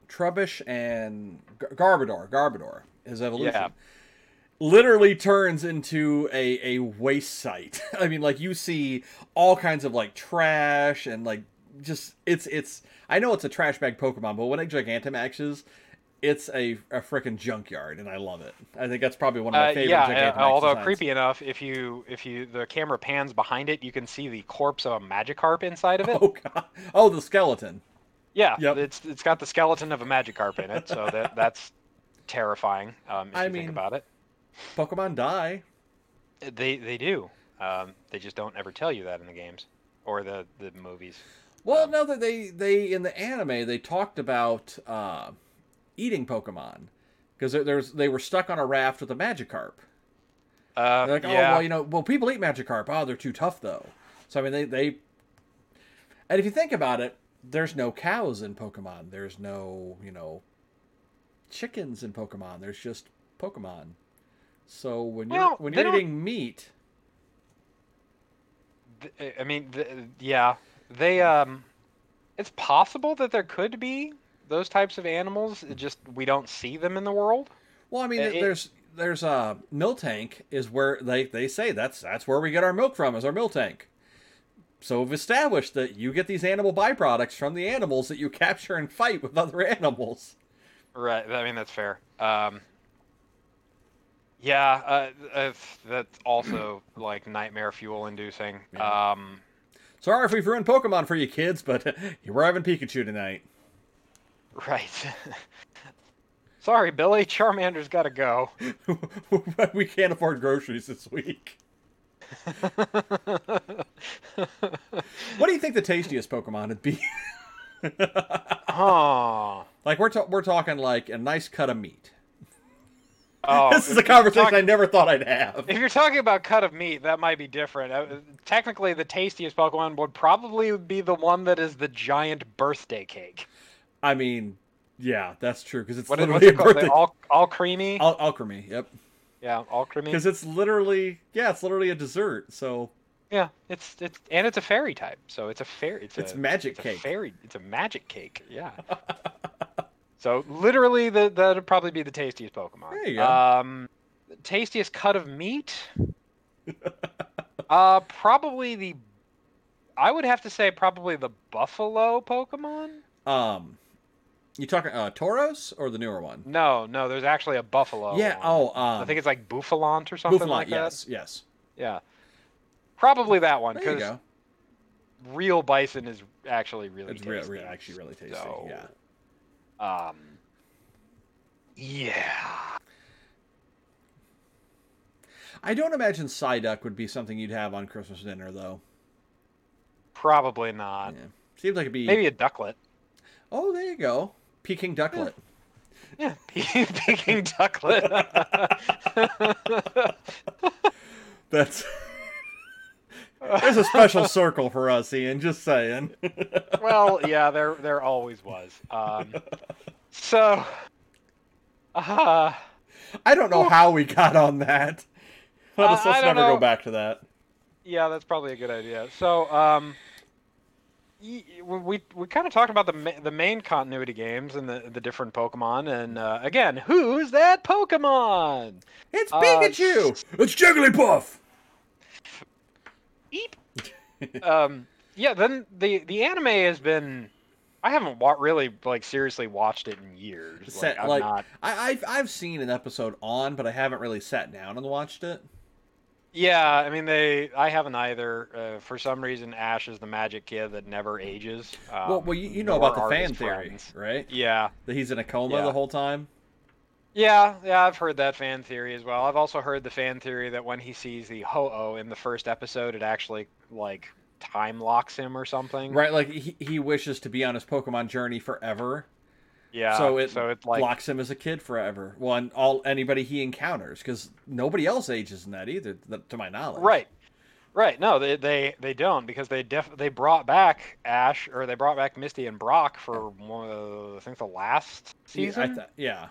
Trubbish and Gar- Garbodor. His evolution. Yeah. Literally turns into a, a waste site. I mean, like you see all kinds of like trash and like just it's it's I know it's a trash bag Pokemon, but when it Gigantamaxes, it's a, a freaking junkyard, and I love it. I think that's probably one of my Uh, favorite yeah, Gigantamax uh, although designs. creepy enough, if you if you the camera pans behind it, you can see the corpse of a Magikarp inside of it. Oh god! Oh, the skeleton. Yeah, Yep. it's it's got the skeleton of a Magikarp in it, so that that's terrifying. Um, if I you mean- think about it, Pokemon die. they they do. Um, they just don't ever tell you that in the games or the the movies. Well, Um, no, that they they in the anime they talked about uh, eating Pokemon because there's they were stuck on a raft with a Magikarp. Uh, They're like, oh yeah, well, you know, well people eat Magikarp. Oh, they're too tough though. So I mean, they they. And if you think about it, there's no cows in Pokemon. There's no you know. Chickens in Pokemon. There's just Pokemon. So when you're Well, when you're don't- eating meat, I mean, yeah, they hmm. um it's possible that there could be those types of animals. It just we don't see them in the world. Well, I mean, uh, It- there's there's a Miltank is where they they say that's that's where we get our milk from is our Miltank. So we've established that you get these animal byproducts from the animals that you capture and fight with other animals. Right. I mean, that's fair. Um, yeah, uh, that's also like nightmare fuel inducing. Yeah. Um, Sorry if we've ruined Pokemon for you kids, but we're having Pikachu tonight. right. Sorry, Billy. Charmander's got to go. we can't afford groceries this week. What do you think the tastiest Pokemon would be? huh. Like we're ta- we're talking like a nice cut of meat. Oh, this is a conversation talking- I never thought I'd have. If you're talking about cut of meat, that might be different. Uh, technically, the tastiest Pokemon would probably be the one that is the giant birthday cake. I mean, yeah, that's true because it's What literally it birthday. All all creamy. Al- Alcremie, yep. yeah, Alcremie. Because it's literally, yeah, it's literally a dessert. So Yeah, it's it's and it's a fairy type, so it's a fairy. It's, It's a, magic it's cake. A fairy. It's a magic cake. Yeah. so literally, the, that'd probably be the tastiest Pokemon. There you go. Um, tastiest cut of meat. uh, probably the. I would have to say probably the buffalo Pokemon. um, you talking uh Tauros or the newer one? No, no, there's actually a buffalo. yeah. one. Oh, um, I think it's like Bouffalant or something Bouffalant. like that. yes, yes. Yeah. Probably that one There you because go. real bison is actually really It's real, tasty. actually really tasty. So, Yeah. Um. Yeah. I don't imagine Psyduck would be something you'd have on Christmas dinner, though. Probably not. Yeah. Seems like it'd be. Maybe a Ducklett. Oh, there you go. Peking Ducklett. Yeah, Peking Ducklett. That's. There's a special circle for us, Ian. Just saying. well, yeah, there there always was. Um, so, uh, I don't know how we got on that. Let us, I let's never know. go back to that. yeah, that's probably a good idea. So, um, we we kind of talked about the the main continuity games and the the different Pokemon, and uh, again, who's that Pokemon? It's Uh, Pikachu. It's Jigglypuff. Eep. um, yeah. Then the the anime has been. I haven't wa- really like seriously watched it in years. Set- Like, I'm like- not. I, I've I've seen an episode on, but I haven't really sat down and watched it. Yeah, I mean they. I haven't either. Uh, for some reason, Ash is the magic kid that never ages. Um, well, well, you, you know about the fan his theory, friends. right? Yeah, That he's in a coma Yeah. the whole time. Yeah, yeah. I've heard that fan theory as well. I've also heard the fan theory that when he sees the Ho-Oh in the first episode, it actually like time locks him or something. Right, like he, he wishes to be on his Pokemon journey forever, Yeah. so it so it like locks him as a kid forever. Well, and all anybody he encounters, because nobody else ages in that either, to my knowledge. Right. Right. No, they they, they don't because they def they brought back Ash or they brought back Misty and Brock for one of the, I think the last Yeah, I season. th- yeah.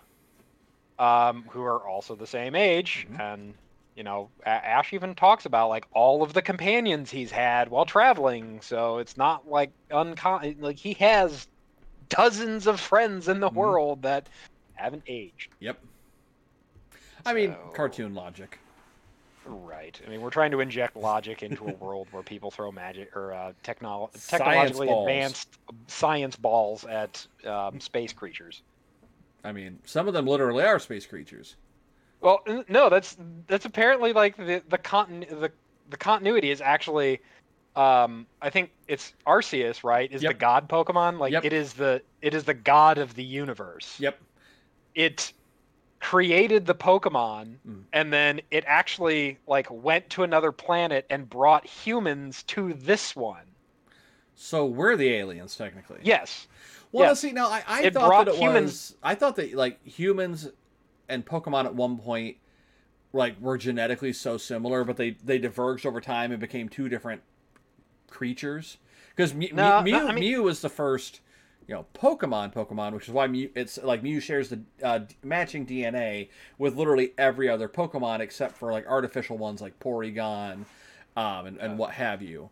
Um, who are also the same age, Mhm. and you know, Ash even talks about like all of the companions he's had while traveling. So it's not like uncommon. Like he has dozens of friends in the Mhm. world that haven't aged. Yep. I mean, cartoon logic. Right. I mean, we're trying to inject logic into a world where people throw magic or uh, technol- Science technologically balls. advanced science balls at um, space creatures. I mean, some of them literally are space creatures. Well, no, that's that's apparently like the the continu- the the continuity is actually, um, I think it's Arceus, right? Is Yep. the god Pokemon? Like Yep. it is the it is the god of the universe. Yep. It created the Pokemon, Mm. and then it actually like went to another planet and brought humans to this one. So we're the aliens, technically. Yes. Well, yes. see, now I, I It thought that it humans- was. I thought that like humans and Pokemon at one point, like were genetically so similar, but they they diverged over time and became two different creatures. Because Mew, No, Mew, no, I mean- Mew was the first, you know, Pokemon Pokemon, which is why Mew, it's like Mew shares the uh, matching DNA with literally every other Pokemon except for like artificial ones like Porygon, um, and, and what have you.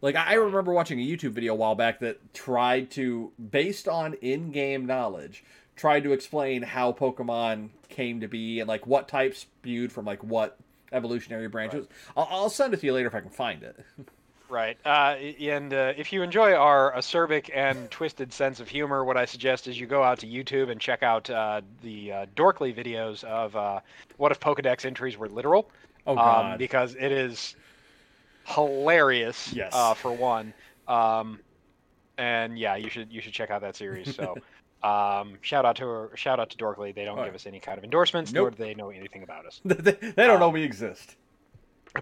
Like I remember watching a YouTube video a while back that tried to, based on in-game knowledge, tried to explain how Pokemon came to be and like what types spewed from like what evolutionary branches. I'll, I'll send it to you later if I can find it. Right. Uh, and uh, if you enjoy our acerbic and twisted sense of humor, what I suggest is you go out to YouTube and check out uh, the uh, Dorkly videos of uh, what if Pokedex entries were literal. Oh um, because it is hilarious. Yes. Uh, for one. Um, and yeah, you should you should check out that series. So. Um, shout out to shout out to Dorkly. They don't Oh, give us any kind of endorsements, nor do they know anything about us. they they don't know um, we exist.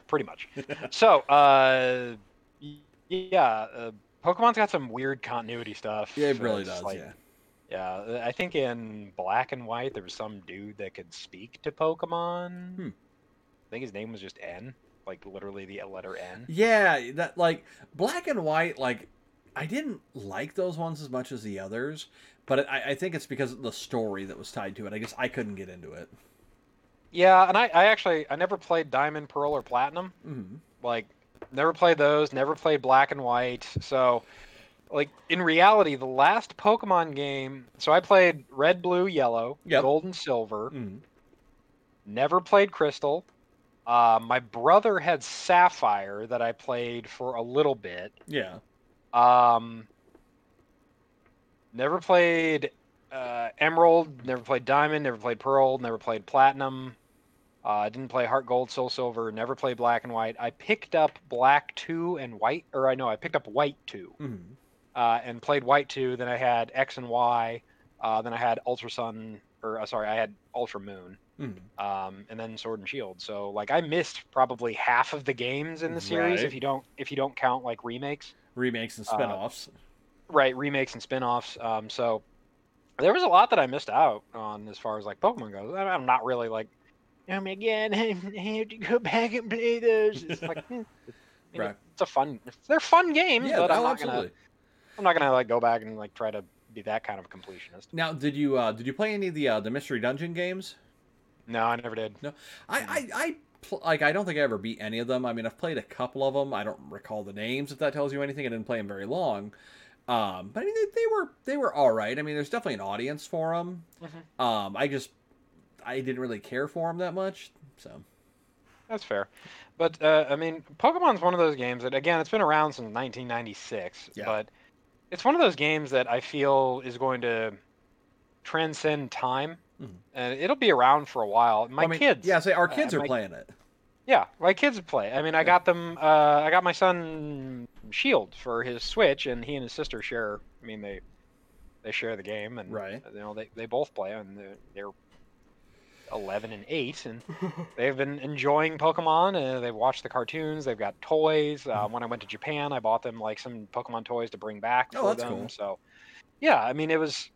pretty much. so, uh, yeah, uh, Pokemon's got some weird continuity stuff. Yeah, it really does. like- yeah. Yeah, I think in Black and White there was some dude that could speak to Pokemon. Hmm. I think his name was just N, like literally the letter N. Yeah, that like black and white. Like I didn't like those ones as much as the others, but I, I think it's because of the story that was tied to it. I guess I couldn't get into it. Yeah, and I, I actually I never played Diamond, Pearl, or Platinum. Mm-hmm. Like, never played those. Never played Black and White. So, like in reality, the last Pokemon game. So I played Red, Blue, Yellow, Yep. Gold, and Silver. Mm-hmm. Never played Crystal. Uh, my brother had Sapphire that I played for a little bit. Yeah. Um, never played uh, Emerald. Never played Diamond. Never played Pearl. Never played Platinum. Uh, didn't play Heart Gold, Soul Silver. Never played Black and White. I picked up Black two and White, or I know I picked up White two Mm-hmm. uh, and played White two. Then I had X and Y. Uh, then I had Ultra Sun, or uh, sorry, I had Ultra Moon Mm-hmm. um, and then Sword and Shield. So like I missed probably half of the games in the series Right. if you don't if you don't count like remakes, Remakes and Uh, spin-offs. right? Remakes and spin-offs. Um, so there was a lot that I missed out on as far as like Pokemon goes. I- I'm not really like, oh my god, I have to go back and play those. It's like, hmm, you know, Right. it's a fun. They're fun games, yeah, but I'm not absolutely. gonna I'm not gonna like go back and like try to be that kind of completionist. Now, did you uh, did you play any of the uh, the Mystery Dungeon games? No, I never did. I I, I pl- like I don't think I ever beat any of them. I mean, I've played a couple of them. I don't recall the names if that tells you anything. I didn't play them very long. Um, but I mean, they, they were they were all right. I mean, there's definitely an audience for them. Mhm. Um, I just I didn't really care for them that much. So That's fair. But uh, I mean, Pokemon's one of those games that again, it's been around since 1996, Yeah. but it's one of those games that I feel is going to transcend time, Mhm. and it'll be around for a while. My I mean, kids, yeah, say our uh, kids are my- playing it. yeah, my kids play. I mean, I got them. Uh, I got my son Shield for his Switch, and he and his sister share. I mean, they they share the game, and Right. you know they they both play, and they're, they're 11 and 8 and they've been enjoying pokemon and they've watched the cartoons they've got toys Mm-hmm. uh, when i went to japan i bought them like some pokemon toys to bring back Oh, for that's them cool. so yeah i mean it was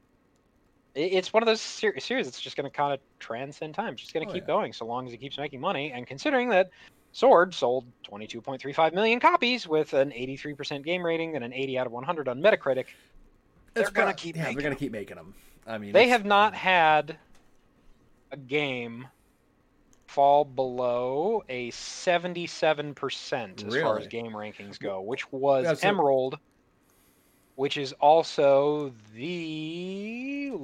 it's one of those ser- series that's just going to kind of transcend time it's just going to Oh, keep yeah. going so long as it keeps making money and considering that sword sold 22.35 million copies with an 83% game rating and an 80 out of 100 on metacritic They're gonna keep Yeah, they're gonna 'em. keep making them. I mean, they have not had a game fall below a 77% as far as game rankings go, which was Emerald, which is also the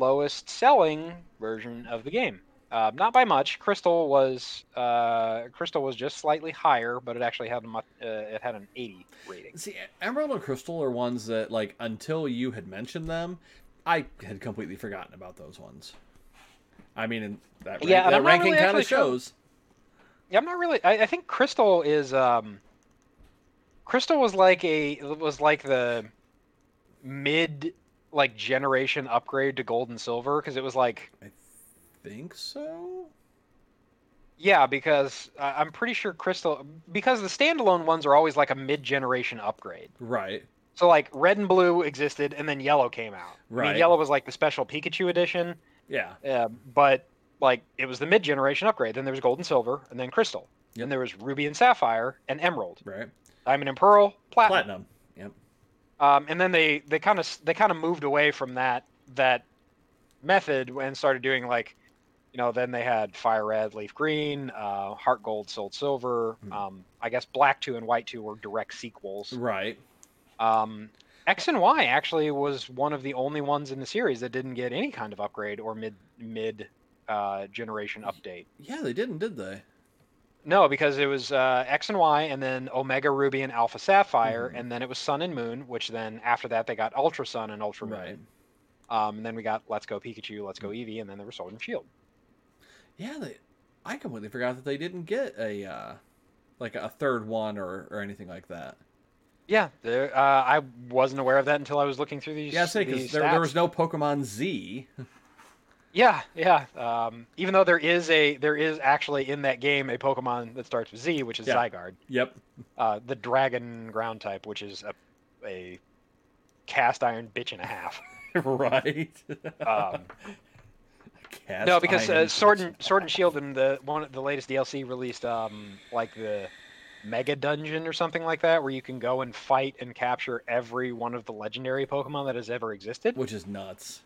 lowest selling version of the game. Uh, not by much. Crystal was uh, Crystal was just slightly higher, but it actually had a much, uh, it had an 80 rating. See, Emerald and Crystal are ones that, like, until you had mentioned them, I had completely forgotten about those ones. I mean, that, rank, Yeah, that ranking really kind of actually sure- shows. Yeah, I'm not really. I, I think Crystal is. Um, Crystal was like a was like the mid like generation upgrade to Gold and Silver because it was like I think so. yeah because uh, I'm pretty sure Crystal because the standalone ones are always like a mid generation upgrade. Right. So like Red and Blue existed and then Yellow came out. I Right. mean, Yellow was like the special Pikachu edition, Yeah. uh, but like it was the mid generation upgrade. Then there was Gold and Silver and then Crystal. Yep. Then there was Ruby and Sapphire and Emerald. Right. Diamond and Pearl, Platinum. Platinum. Um, and then they they kind of they kind of moved away from that that method and started doing like you know, then they had Fire Red, Leaf Green, uh, Heart Gold, Soul Silver. Hmm. Um, I guess Black Two and White Two were direct sequels. Right. Um, X and Y actually was one of the only ones in the series that didn't get any kind of upgrade or mid mid uh, generation update. Yeah, they didn't, did they? No, because it was uh, X and Y, and then Omega Ruby and Alpha Sapphire, Mhm. and then it was Sun and Moon. Which then after that they got Ultra Sun and Ultra Moon. Right. Um, and then we got Let's Go Pikachu, Let's Go Eevee, and then there was Sword and Shield. Yeah, they. I completely forgot that they didn't get a uh, like a third one or or anything like that. Yeah, there, uh, I wasn't aware of that until I was looking through these. Yeah, because there, there was no Pokemon Z. Yeah, yeah. Um, even though there is a there is actually in that game a Pokemon that starts with Z, which is Yeah. Zygarde, Yep. uh, the Dragon Ground type, which is a, a cast iron bitch and a half. right. Um, Cast no, because uh, Sword and Sword and Shield and the one the latest DLC released um like the Mega Dungeon or something like that, where you can go and fight and capture every one of the legendary Pokemon that has ever existed. which is nuts.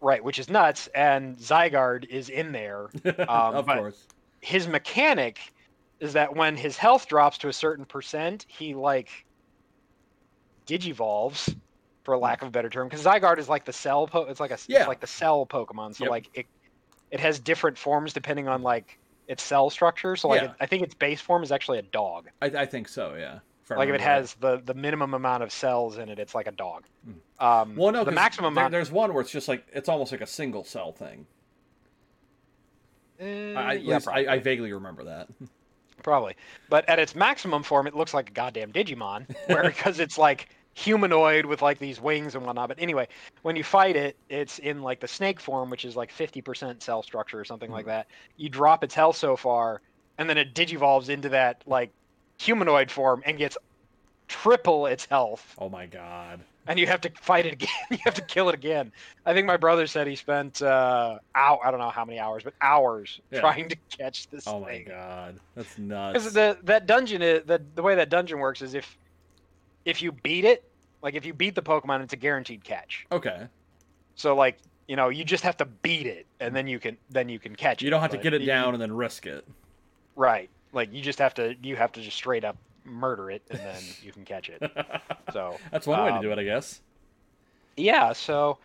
Right, which is nuts, and Zygarde is in there. of um, course. His mechanic is that when his health drops to a certain percent, he like digivolves, for hmm. lack of a better term, because Zygarde is like the cell. Po- it's like a Yeah. like the cell Pokemon. So Yep. like it it has different forms depending on like its cell structure. So like Yeah. it, I think its base form is actually a dog. I, I think so. Yeah. I like if it right. has the the minimum amount of cells in it, it's like a dog. Mm. Um, Well, no, the 'cause maximum there- amount. There's one where it's just like it's almost like a single cell thing. Eh, I, I, yeah, I, I vaguely remember that. Probably. But at its maximum form, it looks like a goddamn Digimon, where because it's like humanoid with like these wings and whatnot. But anyway, when you fight it, it's in like the snake form, which is like 50% cell structure or something like Mhm. that. You drop its health so far, and then it digivolves into that like humanoid form and gets triple its health. Oh my god. And you have to fight it again. you have to kill it again. I think my brother said he spent uh, I don't know how many hours, but hours Yeah. trying to catch this Oh my god. That's nuts. Because nuts. the that dungeon is the the way that dungeon works is if if you beat it, like if you beat the Pokemon, it's a guaranteed catch. Okay. So like you know you just have to beat it, and then you can then you can catch it. You don't have to get it you- down and then risk it. right. Like you just have to you have to just straight up murder it, and then you can catch it. So That's one way to um, do it, I guess. yeah, so.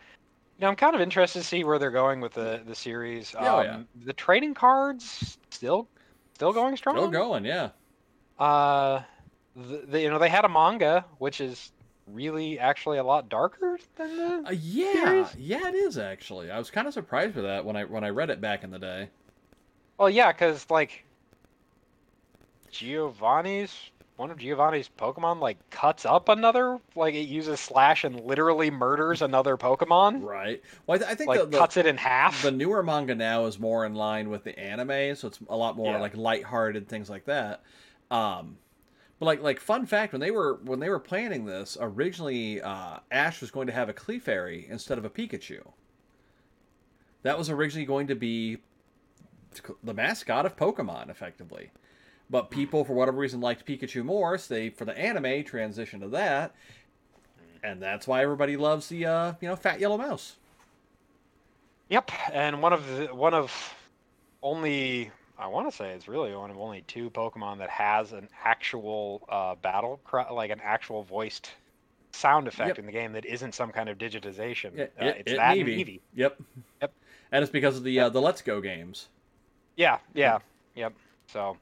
You know, I'm kind of interested to see where they're going with the the series. Yeah, oh, yeah. Um, The trading cards still still going strong. Still going, yeah. Uh, the, the, you know, they had a manga, which is really actually a lot darker than the. Uh, yeah, Series? yeah, it is actually. I was kind of surprised with that when I when I read it back in the day. Well, yeah, because like Giovanni's one of Giovanni's Pokemon like cuts up another, like it uses slash and literally murders another Pokemon, Right. Well, I, th- I think like the, the, cuts it in half. the newer manga now is more in line with the anime, so it's a lot more Yeah. like lighthearted things like that. Um, but like like fun fact when they were when they were planning this originally, uh, Ash was going to have a Clefairy instead of a Pikachu. That was originally going to be the mascot of Pokemon, effectively. But people, for whatever reason, liked Pikachu more, so they, for the anime, transitioned to that, and that's why everybody loves the, uh, you know, fat yellow mouse. Yep, and one of the, one of only I want to say it's really one of only two Pokemon that has an actual uh, battle like an actual voiced sound effect Yep. in the game that isn't some kind of digitization. Yeah, uh, it- it's it that and. Eevee. Yep. Yep. And it's because of the uh, the Let's Go games, Yeah, yeah, yep. So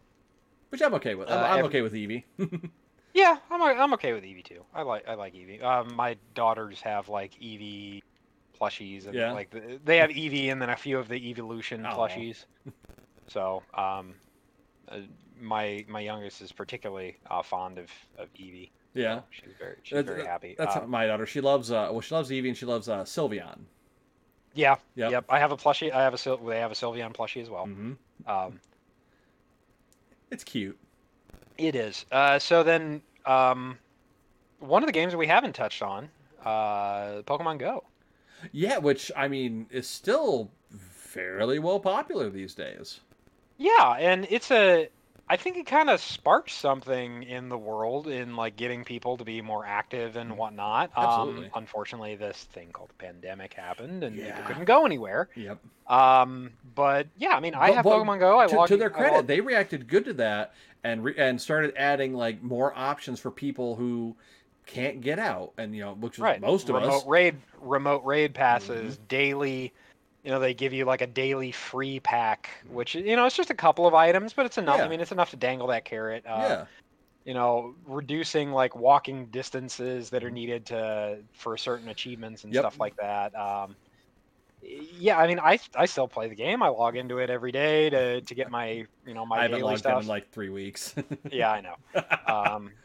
which I'm okay with. I'm, Uh, I'm ev- okay with Eevee. yeah, I'm I'm okay with Eevee too. I like I like Eevee. Um, my daughters have like Eevee plushies and Yeah. like the, they have Eevee and then a few of the evolution Aw. plushies. So um, uh, my my youngest is particularly uh, fond of of Eevee. yeah. So she's very she's That's- very happy. That's Um, my daughter. She loves uh well she loves Eevee and she loves uh Sylveon. yeah, Yep. yep. I have a plushie. I have a they have a Sylveon plushie as well. hmm Um, It's cute. It is. Uh, so then, um, one of the games that we haven't touched on, uh, Pokemon Go. Yeah, which I mean is still fairly well popular these days. Yeah, and it's a. I think it kind of sparked something in the world in like getting people to be more active and whatnot. Mm-hmm. Absolutely. Um, unfortunately, this thing called the pandemic happened and Yeah. people couldn't go anywhere. Yep. Um, but yeah, I mean, I But- have but Pokemon Go. I to, to their credit, they reacted good to that and re- and started adding like more options for people who can't get out, and you know, which is right. most of remote us. Mm-hmm. raid, remote raid passes, daily. You know, they give you like a daily free pack, which you know, it's just a couple of items, but it's enough. Yeah. I mean, it's enough to dangle that carrot. Uh, yeah, you know, reducing like walking distances that are Mhm. needed to for certain achievements and Yep. stuff like that. Um, yeah, I mean, I I still play the game. I log into it every day to to get my you know my I haven't daily logged stuff. in like three weeks. Yeah, I know. Um,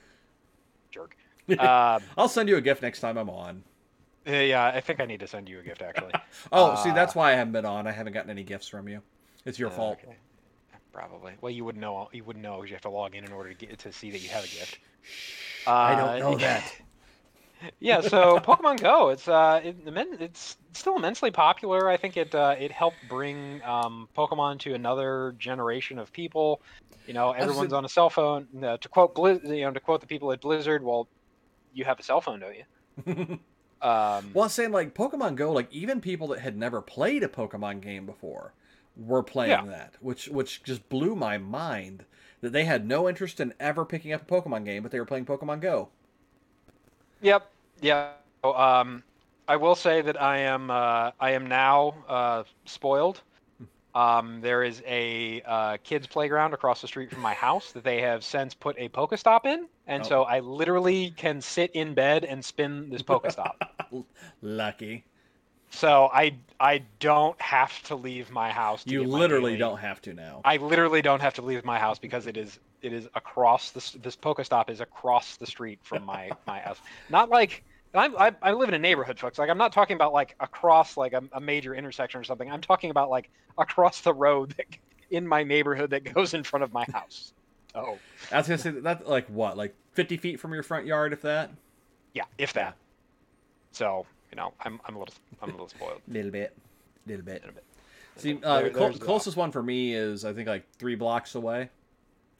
jerk. Um, I'll send you a gift next time I'm on. Yeah, I think I need to send you a gift actually. Oh, see, Uh, that's why I haven't been on. I haven't gotten any gifts from you. It's your Uh, fault. okay. Probably. Well, you wouldn't know. You wouldn't know because you have to log in in order to get to see that you have a gift. I Uh, don't know that. yeah, so Pokemon Go, it's uh, it, it's still immensely popular. I think it uh, it helped bring um, Pokemon to another generation of people. You know, everyone's on a cell phone. Uh, to quote Blizz, you know, to quote the people at Blizzard, well, you have a cell phone, don't you? Um, well, I'm saying like Pokemon Go, like even people that had never played a Pokemon game before were playing Yeah. that, which which just blew my mind that they had no interest in ever picking up a Pokemon game, but they were playing Pokemon Go. Yep. Yeah. So, Um, I will say that I am uh, I am now uh, spoiled. Um, there is a uh, kids playground across the street from my house that they have since put a Pokestop in, and Oh. so I literally can sit in bed and spin this Pokestop. Lucky. so I I don't have to leave my house. To You literally daily- don't have to now. I literally don't have to leave my house because it is it is across this this Pokestop is across the street from my my house. Not like I, I live in a neighborhood, folks. Like I'm not talking about like across like a, a major intersection or something. I'm talking about like across the road that, in my neighborhood that goes in front of my house. Oh I was gonna say that like what, like fifty feet from your front yard, if that. yeah, if that. So you know I'm I'm a little I'm a little spoiled. Little bit, little bit. Little bit. See, uh, the clo- there's that. closest one for me is I think like three blocks away.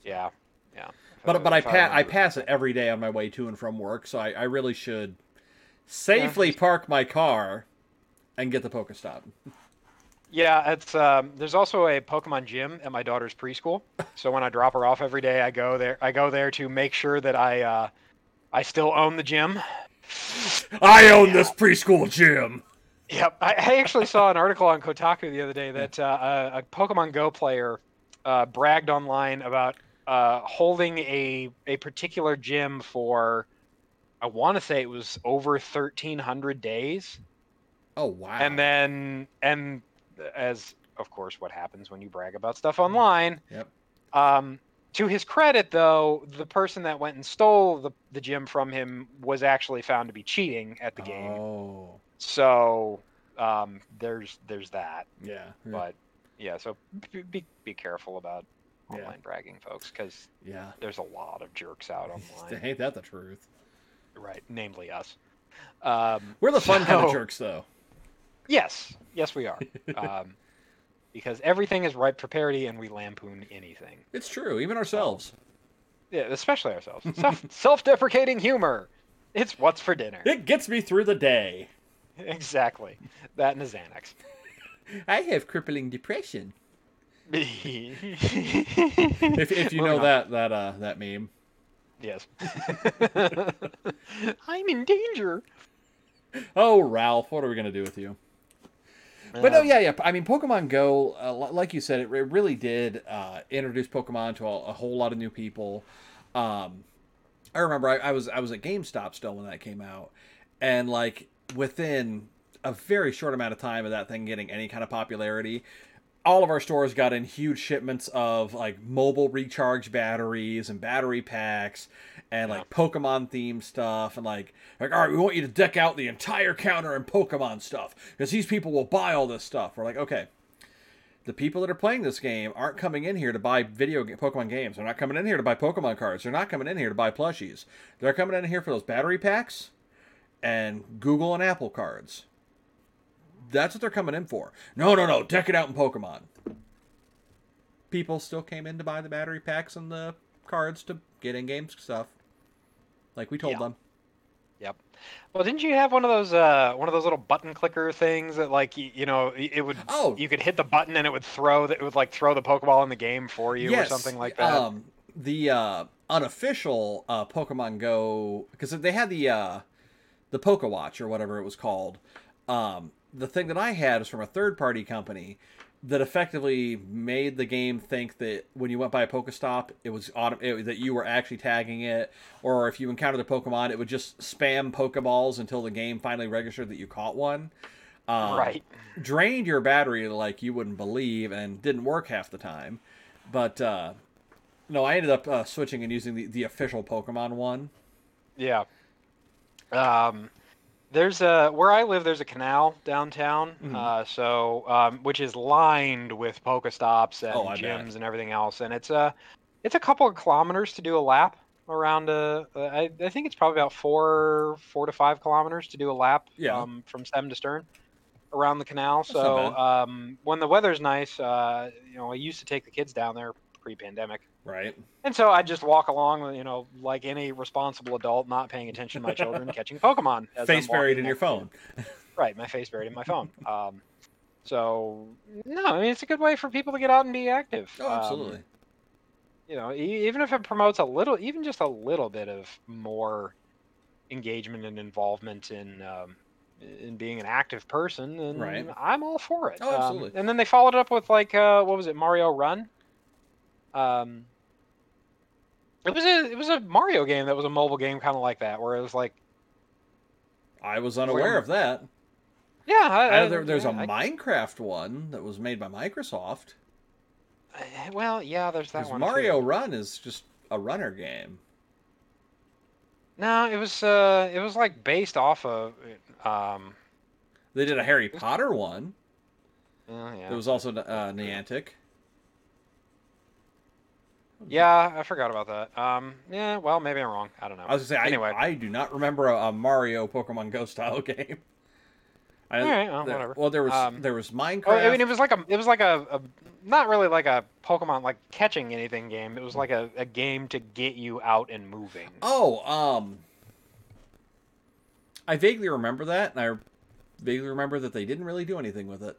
Yeah, yeah. But but I If pa- I pass it every day on my way to and from work, so I, I really should safely park my car and get the Pokestop. Yeah, it's um, there's also a Pokemon gym at my daughter's preschool. So when I drop her off every day, I go there. I go there to make sure that I uh, I still own the gym. I own this preschool gym. Yep, I, I actually saw an article on Kotaku the other day that uh, a, a Pokemon Go player uh, bragged online about uh, holding a a particular gym for I want to say it was over 1,300 days. Oh wow! and then and as of course what happens when you brag about stuff online Yep. um to his credit though the person that went and stole the, the gym from him was actually found to be cheating at the game Oh so um there's there's that yeah. yeah. but yeah so be, be, careful about Yeah. online bragging folks because yeah. there's a lot of jerks out online Ain't that the truth? right namely us um We're the fun kind of jerks, though. Yes, yes, we are. um, because everything is ripe for parody, and we lampoon anything. It's true, even ourselves. Yeah, especially ourselves. Self, self-deprecating humor. It's what's for dinner. It gets me through the day. exactly. That and a Xanax. I have crippling depression. if, If, if you know that that uh that meme. Yes. I'm in danger. Oh, Ralph, what are we gonna do with you? But no, yeah, yeah. I mean, Pokemon Go, uh, like you said, it, re- really did uh, introduce Pokemon to a, a whole lot of new people. Um, I remember I, I was I was at GameStop still when that came out, and like within a very short amount of time of that thing getting any kind of popularity, all of our stores got in huge shipments of like mobile recharge batteries and battery packs and like Pokemon themed stuff and like like all right, we want you to deck out the entire counter in Pokemon stuff because these people will buy all this stuff. We're like, okay. The people that are playing this game aren't coming in here to buy video ga- Pokemon games. They're not coming in here to buy Pokemon cards. They're not coming in here to buy plushies. They're coming in here for those battery packs and Google and Apple cards. That's what they're coming in for. No, no, no. Deck it out in Pokemon. people still came in to buy the battery packs and the cards to get in game stuff, like we told Yeah. them. Yep. Well, didn't you have one of those uh one of those little button clicker things that like you, you know it would Oh. you could hit the button and it would throw that it would like throw the Pokeball in the game for you yes, or something like that. Um, the uh, unofficial uh, Pokemon Go because they had the uh, the Poke Watch or whatever it was called. Um, the thing that I had is from a third party company that effectively made the game think that when you went by a Pokestop, it was auto- it, that you were actually tagging it, or if you encountered a Pokemon, it would just spam Pokeballs until the game finally registered that you caught one. Um, right. drained your battery like you wouldn't believe and didn't work half the time. But uh, no, I ended up uh, switching and using the, the official Pokemon one. Yeah. Um, there's a where I live. There's a canal downtown, Mhm. uh, so um, which is lined with Pokestops and Oh, I bet. gyms and everything else, and it's a it's a couple of kilometers to do a lap around a. I, I think it's probably about four four to five kilometers to do a lap. Yeah. Um, from stem to stern around the canal. That's So um, when the weather's nice, uh, you know, I used to take the kids down there pre-pandemic. Right. And so I just walk along, you know, like any responsible adult, not paying attention to my children, catching Pokemon. as Face buried in your phone. Right, my face buried in my phone. Um, so no, I mean it's a good way for people to get out and be active. Oh, Um, absolutely. you know, e- even if it promotes a little, even just a little bit of more engagement and involvement in um, in being an active person, then Right. I'm all for it. Oh, Um, absolutely. and then they followed it up with like, uh, what was it, Mario Run? Um, it was a it was a Mario game that was a mobile game, kind of like that, where it was like, I was unaware of that. yeah, I, I I- there, there's a I- Minecraft one that was made by Microsoft. Well, yeah, there's that one. Mario Too. Run is just a runner game. No, it was uh, it was like based off of, um, They did a Harry Potter one. oh, yeah. It was also uh, Niantic. Yeah, I forgot about that. Um, yeah, well, maybe I'm wrong. I don't know. I was gonna say, I, Anyway. I do not remember a, a Mario Pokemon Go style game. I, All right, well, there- whatever. Well, there was Um, there was Minecraft. Oh, I mean, it was like a, it was like a, a, not really like a Pokemon like catching anything game. It was like a, a game to get you out and moving. Oh, um, I vaguely remember that, and I vaguely remember that they didn't really do anything with it.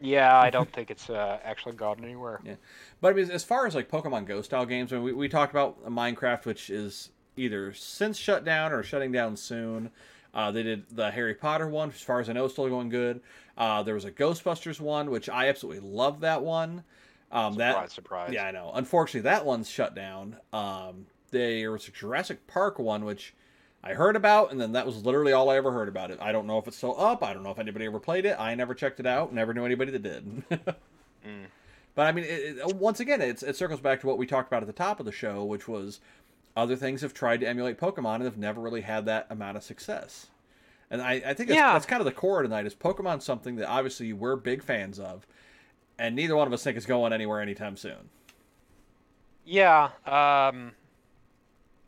Yeah, I don't think it's uh, actually gone anywhere. Yeah, But I mean, as far as like Pokemon Go style games, I mean, we, we talked about Minecraft, which is either since shut down or shutting down soon. Uh, they did the Harry Potter one, as far as I know, still going good. Uh, there was a Ghostbusters one, which I absolutely love that one. Um, that Surprise, surprise. Yeah, I know. Unfortunately, that one's shut down. Um, there was a Jurassic Park one, which I heard about, and then that was literally all I ever heard about it. I don't know if it's still up. I don't know if anybody ever played it. I never checked it out. Never knew anybody that did. Mm. But I mean, it, it, once again, it's, it circles back to what we talked about at the top of the show, which was other things have tried to emulate Pokemon and have never really had that amount of success. And I, I think that's, Yeah. that's kind of the core tonight is Pokemon something that obviously we're big fans of, and neither one of us think is going anywhere anytime soon. Yeah, um,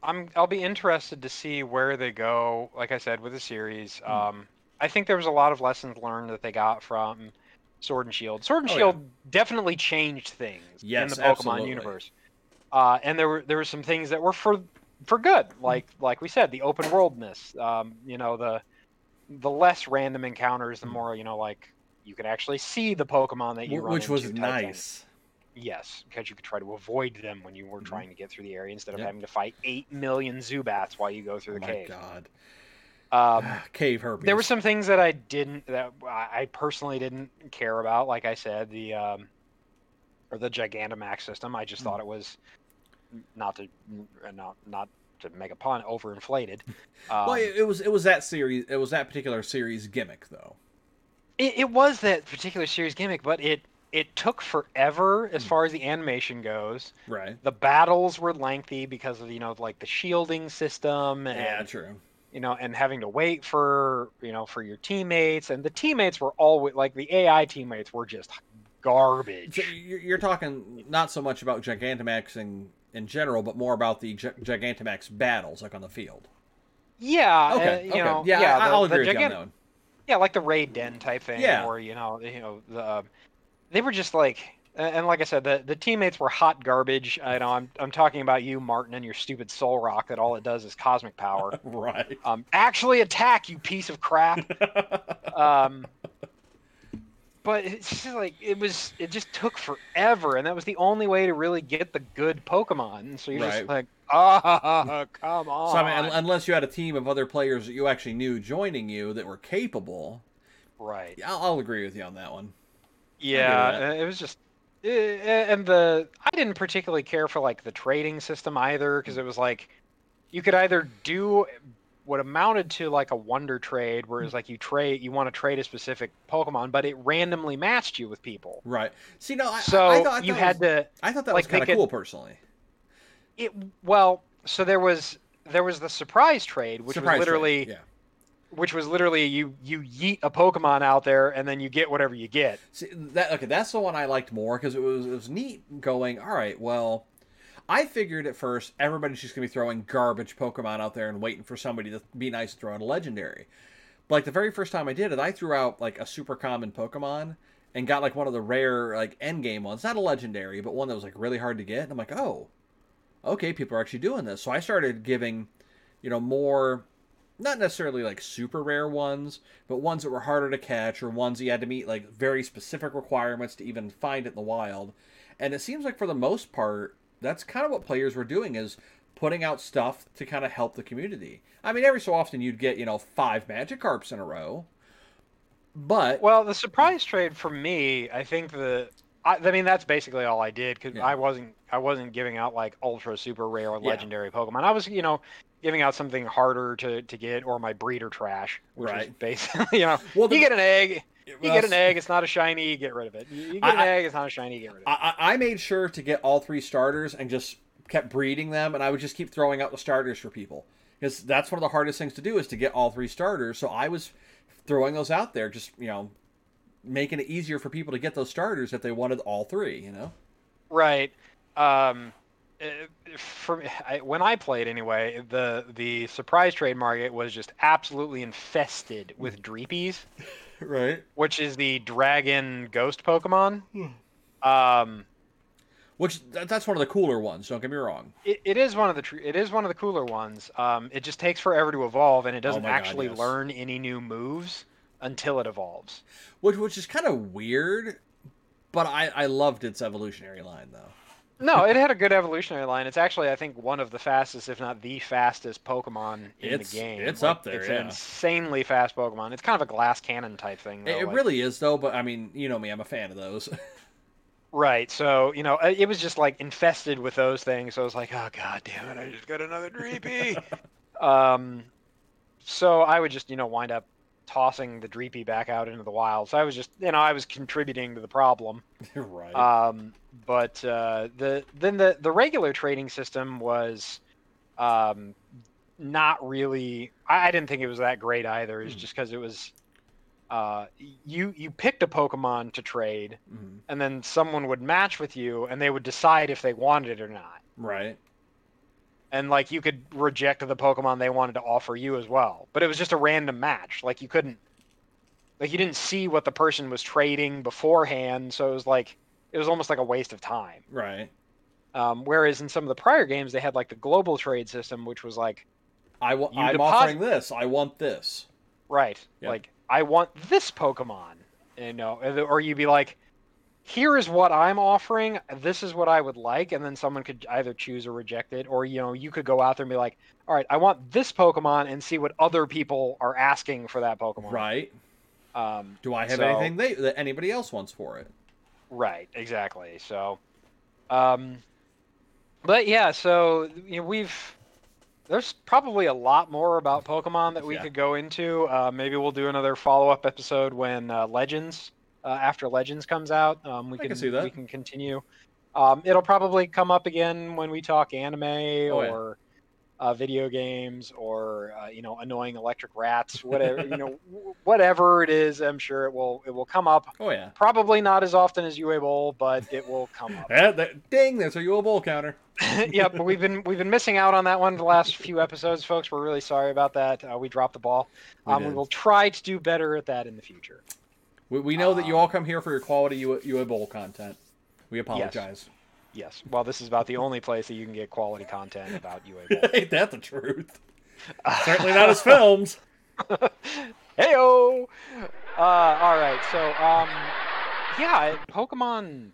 I'm. I'll be interested to see where they go. Like I said, with the series, Hmm. um, I think there was a lot of lessons learned that they got from Sword and Shield. Sword and Oh, yeah. Shield definitely changed things Yes, in the Pokemon absolutely. universe. Uh, and there were there were some things that were for for good, like like we said, the open worldness. Um, you know, the the less random encounters, the more you know, like you could actually see the Pokemon that you run which was into type thing. nice. Yes, because you could try to avoid them when you were Mhm. trying to get through the area instead of Yep. having to fight eight million Zubats while you go through Oh the my cave. god. Um, Cave herpes. there were some things that I didn't, that I I personally didn't care about. Like I said, the um, or the Gigantamax system. I just Mm. thought it was not to not not to make a pun, overinflated. Um, well, it, it was it was that series. It was that particular series gimmick, though. It, it was that particular series gimmick, but it it took forever as Hmm. far as the animation goes. Right. The battles were lengthy because of you know like the shielding system and Yeah, true. you know and having to wait for you know for your teammates and the teammates were always like the AI teammates were just garbage. So you're, talking not so much about Gigantamax in, in general, but more about the Gi- Gigantamax battles, like on the field. Yeah, Okay. uh, you okay. know, yeah, yeah, I, the- I'll the agree with you on that one. yeah, like the raid den type thing, Yeah. or you know, you know, the um, they were just like And, like I said, the, the teammates were hot garbage. I know I'm I'm talking about you, Martin, and your stupid Solrock that all it does is cosmic power. right. Um, actually attack, you piece of crap. um, but it's just like it was. It just took forever, and that was the only way to really get the good Pokemon. And so you're Right. just like, ah, come on. So I mean, unless you had a team of other players that you actually knew joining you that were capable, right? I'll, I'll agree with you on that one. Yeah, it was just, eh, eh, and the I didn't particularly care for like the trading system either because it was like you could either do what amounted to like a wonder trade, where it's like you trade you want to trade a specific Pokemon, but it randomly matched you with people. Right. See, no, I, So I, I thought you had was, to I thought that like, was kind of cool, personally. it well. So there was there was the surprise trade, which Surprise was trade, literally yeah. Which was literally you you yeet a Pokemon out there and then you get whatever you get. See, that okay, that's the one I liked more because it was it was neat going. All right, well, I figured at first everybody's just gonna be throwing garbage Pokemon out there and waiting for somebody to be nice and throw out a legendary. But like the very first time I did it, I threw out like a super common Pokemon and got like one of the rare like end game ones, not a legendary, but one that was like really hard to get. And I'm like, oh, okay, people are actually doing this. So I started giving, you know, more not necessarily like super rare ones, but ones that were harder to catch or ones you had to meet like very specific requirements to even find it in the wild. And it seems like for the most part, that's kind of what players were doing is putting out stuff to kind of help the community. I mean, every so often you'd get, you know, five magic Magikarps in a row. But Well, the surprise trade for me, I think the I, I mean that's basically all I did because Yeah. I wasn't I wasn't giving out like ultra super rare or Yeah. legendary Pokemon. I was you know giving out something harder to, to get or my breeder trash, which is Right. basically you know Well, the- you get an egg, you well, get an egg, it's not a shiny, get rid of it. You get an I- I- egg, it's not a shiny, get rid of it. I I made sure to get all three starters and just kept breeding them, and I would just keep throwing out the starters for people because that's one of the hardest things to do is to get all three starters. So I was throwing those out there, just you know, making it easier for people to get those starters if they wanted all three. You know, Right. Um, uh, for I, when I played anyway, the the surprise trade market was just absolutely infested with Dreepies. right? which is the dragon ghost Pokemon. Um, Which that's one of the cooler ones. Don't get me wrong. it, it is one of the tr- it is one of the cooler ones. Um, it just takes forever to evolve, and it doesn't Oh my God, actually yes. learn any new moves until it evolves. Which which is kind of weird, but I I loved its evolutionary line though. No, it had a good evolutionary line. It's actually, I think, one of the fastest, if not the fastest Pokemon in It's- the game. it's Like, up there, It's yeah. an insanely fast Pokemon. It's kind of a glass cannon type thing. Though. It, like- really is though. But I mean, you know me, I'm a fan of those. Right. So, you know, it was just like infested with those things. So I was like, oh, god damn it, I just got another Dreepy. um, so I would just, you know, wind up tossing the Dreepy back out into the wild. So I was just, you know, I was contributing to the problem. right. Um, but uh, the then the the regular trading system was um, not really. I, I didn't think it was that great either. It's Hmm. just because it was. Uh, you you picked a Pokemon to trade, Mhm. and then someone would match with you, and they would decide if they wanted it or not. Right. And like you could reject the Pokemon they wanted to offer you as well, but it was just a random match. Like you couldn't, like you didn't see what the person was trading beforehand, so it was like it was almost like a waste of time. Right. Um, whereas in some of the prior games, they had like the global trade system, which was like, I wa- You I'm deposit- offering this. I want this. right, like I want this Pokemon, you know, or you'd be like, here is what I'm offering. This is what I would like, and then someone could either choose or reject it, or you know, you could go out there and be like, all right, I want this Pokemon, and see what other people are asking for that Pokemon. Right. Um, Do I have So- anything they that anybody else wants for it? Right, exactly. So, um, but yeah, so you know, we've there's probably a lot more about Pokemon that we Yeah. could go into. Uh, maybe we'll do another follow up episode when uh, Legends uh, after Legends comes out. Um, we I can, can see that. we can continue. Um, it'll probably come up again when we talk anime Oh, yeah. or uh, video games or uh, you know annoying electric rats, whatever you know, whatever it is. I'm sure it will it will come up. Oh yeah. Probably not as often as Uwe Boll, but it will come up. Eh, that- ding! There's a Uwe Boll counter. yeah, but we've been we've been missing out on that one the last few episodes, folks. We're really sorry about that. Uh, we dropped the ball. We Um, we will try to do better at that in the future. We, we know that you Um, all come here for your quality Uwe Boll content. We apologize. Yes. Well, this is about the only place that you can get quality content about Uwe Boll. Ain't that the truth? Certainly not as films. Heyo. Uh, all right. So, um, yeah, Pokemon.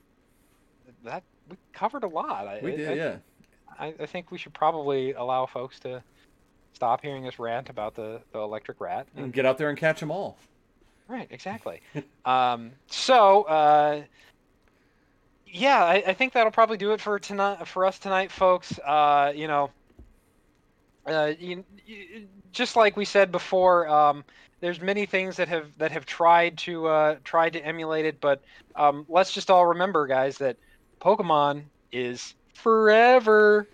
That we covered a lot. I, We I- did, I, yeah. I, I think we should probably allow folks to stop hearing us rant about the, the electric rat. And get out there and catch them all. Right, exactly. um, so, uh, yeah, I, I think that'll probably do it for tonight for us tonight, folks. Uh, you know, uh, you, you, just like we said before, um, there's many things that have that have tried to uh, tried to emulate it, but um, let's just all remember, guys, that Pokemon is forever.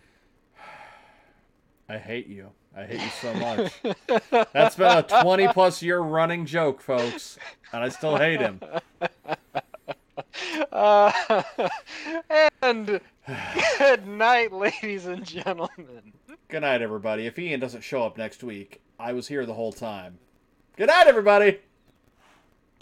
I hate you. I hate you so much. That's been a 20 plus year running joke, folks. And I still hate him. Uh, and good night, ladies and gentlemen. Good night, everybody. If Ian doesn't show up next week, I was here the whole time. Good night, everybody.